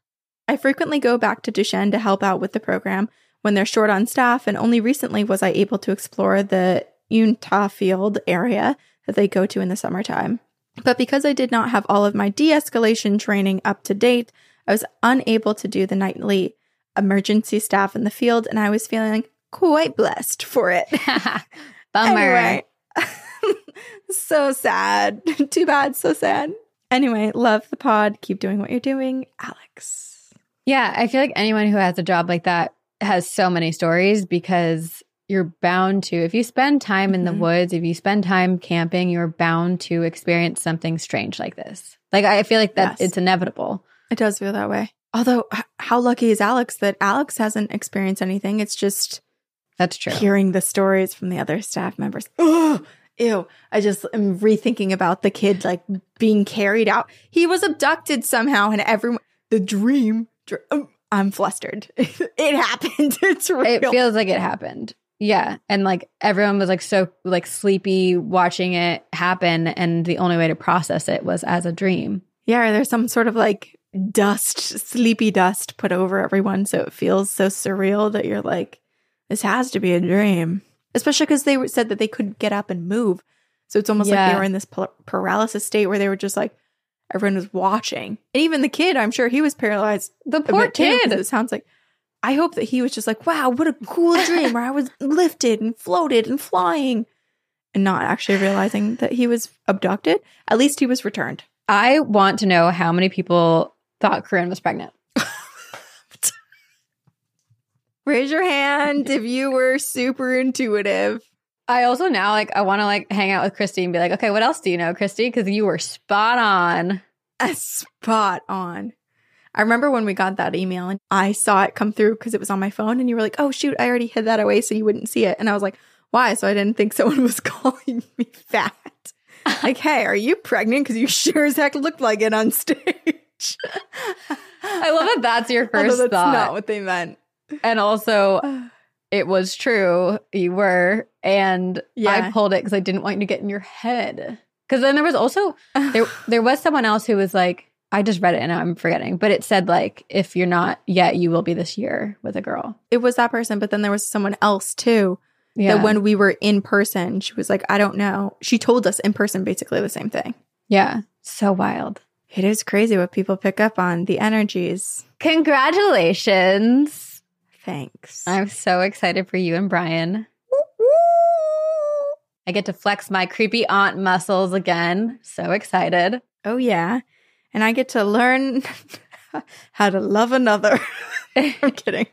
S2: I frequently go back to Duchesne to help out with the program when they're short on staff, and only recently was I able to explore the Utah Field area that they go to in the summertime. But because I did not have all of my de escalation training up to date, I was unable to do the nightly emergency staff in the field, and I was feeling quite blessed for it. (laughs)
S1: Bummer.
S2: Anyway, (laughs) so sad. (laughs) Too bad. So sad. Anyway, love the pod. Keep doing what you're doing, Alex.
S1: Yeah, I feel like anyone who has a job like that has so many stories because you're bound to, if you spend time in the
S2: Mhm.
S1: woods, if you spend time camping, you're bound to experience something strange like this. Like, I feel like that
S2: Yes.
S1: it's inevitable.
S2: It does feel that way. Although, how lucky is Alex that Alex hasn't experienced anything? It's just
S1: That's true.
S2: hearing the stories from the other staff members. (gasps) Oh, ew. I just am rethinking about the kid like being carried out. He was abducted somehow, and everyone, the dream, dr- um, I'm flustered. (laughs) it happened. (laughs) It's real.
S1: It feels like it happened. Yeah. And like everyone was like so like sleepy watching it happen. And the only way to process it was as a dream.
S2: Yeah, there's some sort of like dust, sleepy dust put over everyone. So it feels so surreal that you're like, this has to be a dream. Especially because they said that they couldn't get up and move. So it's almost like they were in this paralysis state where they were just like, everyone was watching. And even the kid, I'm sure he was paralyzed.
S1: The poor
S2: bit too, 'cause
S1: kid.
S2: It sounds like, I hope that he was just like, wow, what a cool (laughs) dream where I was lifted and floated and flying and not actually realizing that he was abducted. At least he was returned.
S1: I want to know how many people thought Corinne was pregnant.
S2: Raise your hand if you were super intuitive.
S1: I also now like I want to like hang out with Christy and be like, okay, what else do you know, Christy? Because you were spot on.
S2: A (laughs) spot on. I remember when we got that email and I saw it come through because it was on my phone and you were like, oh shoot, I already hid that away so you wouldn't see it. And I was like, why? So I didn't think (laughs) someone was calling (laughs) me fat. like, hey, are you pregnant? Because you sure as heck looked like it on stage.
S1: I love that that's your
S2: Although
S1: first
S2: that's
S1: thought.
S2: not what they meant.
S1: And also (sighs) it was true. You were, and
S2: Yeah.
S1: I pulled it because I didn't want you to get in your head. Because then there was also (sighs) there there was someone else who was like, I just read it and I'm forgetting, but it said like, if you're not yet, you will be this year with a girl.
S2: it was that person, but then there was someone else too.
S1: Yeah,
S2: That when we were in person, she was like, I don't know. She told us in person basically the same thing.
S1: yeah, so wild.
S2: It is crazy what people pick up on the energies.
S1: Congratulations!
S2: Thanks.
S1: I'm so excited for you and Brian. I get to flex my creepy aunt muscles again. So excited.
S2: oh, yeah. And I get to learn (laughs) how to love another. (laughs) I'm (laughs) kidding.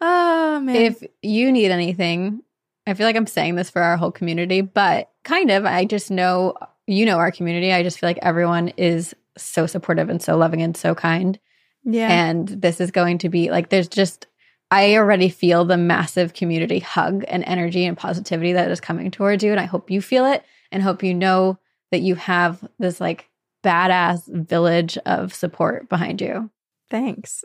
S2: oh, man.
S1: If you need anything, I feel like I'm saying this for our whole community, but kind of, I just know you know our community. I just feel like everyone is so supportive and so loving and so kind.
S2: Yeah.
S1: And this is going to be like, there's just, I already feel the massive community hug and energy and positivity that is coming towards you. And I hope you feel it and hope you know that you have this like badass village of support behind you.
S2: Thanks.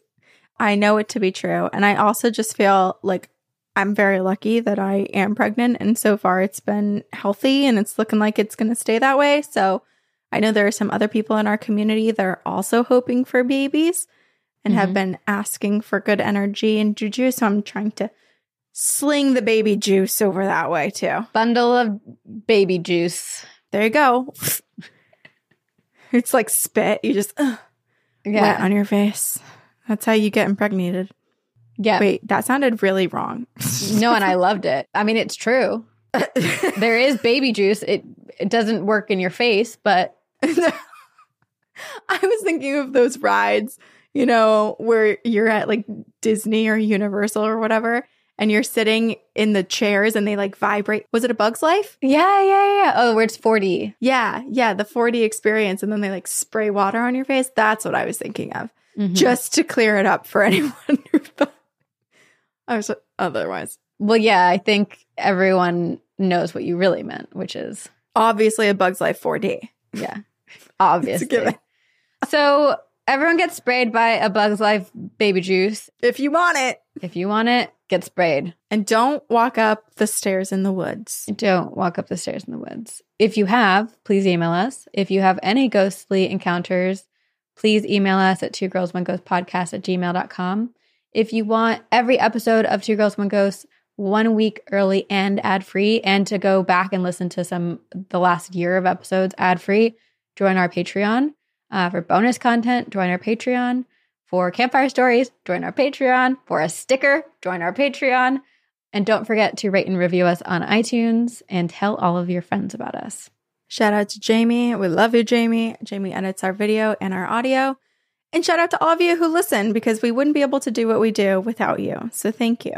S2: I know it to be true. And I also just feel like I'm very lucky that I am pregnant. And so far it's been healthy and it's looking like it's going to stay that way. So I know there are some other people in our community that are also hoping for babies and have
S1: Mhm.
S2: been asking for good energy and juju. So I'm trying to sling the baby juice over that way too.
S1: Bundle of baby juice.
S2: There you go. (laughs) it's like spit. You just wet
S1: Yeah.
S2: on your face. That's how you get impregnated.
S1: Yeah.
S2: Wait, that sounded really wrong.
S1: No, and I (laughs) loved it. I mean, it's true. There is baby juice. It it doesn't work in your face, but (laughs)
S2: I was thinking of those rides, you know, where you're at like Disney or Universal or whatever, and you're sitting in the chairs and they like vibrate. Was it a Bug's Life?
S1: yeah, yeah, yeah. Oh, where it's 4D.
S2: Yeah, yeah, the 4D experience. And then they like spray water on your face. That's what I was thinking of.
S1: Mhm.
S2: Just to clear it up for (laughs) anyone who thought I was otherwise.
S1: well, yeah, I think everyone knows what you really meant, which is
S2: Obviously, a Bug's Life 4D.
S1: yeah, (laughs) obviously. so everyone gets sprayed by a Bug's Life baby juice.
S2: If you want it.
S1: If you want it, get sprayed.
S2: And don't walk up the stairs in the woods.
S1: Don't walk up the stairs in the woods. If you have, please email us. If you have any ghostly encounters, please email us at two girls one ghost podcast at gmail.com. If you want every episode of Two Girls One Ghost one week early and ad free, and to go back and listen to some the last year of episodes ad free, join our Patreon. Uh, for bonus content, join our Patreon. For campfire stories, join our Patreon. For a sticker, join our Patreon. And don't forget to rate and review us on iTunes and tell all of your friends about us.
S2: Shout out to Jamie. We love you, Jamie. Jamie edits our video and our audio. And shout out to all of you who listen because we wouldn't be able to do what we do without you. So thank you.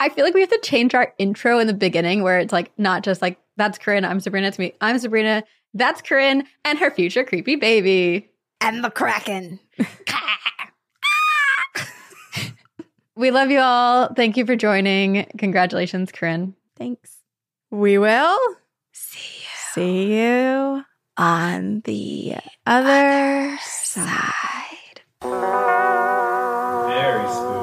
S1: I feel like we have to change our intro in the beginning where it's like not just like, that's Corinne, I'm Sabrina, it's me, I'm Sabrina, that's Corinne and her future creepy baby.
S2: And the Kraken. (laughs)
S1: we love you all. Thank you for joining. Congratulations, Corinne.
S2: Thanks. We will
S1: see you.
S2: See you on the other, other side. side. Very spooky.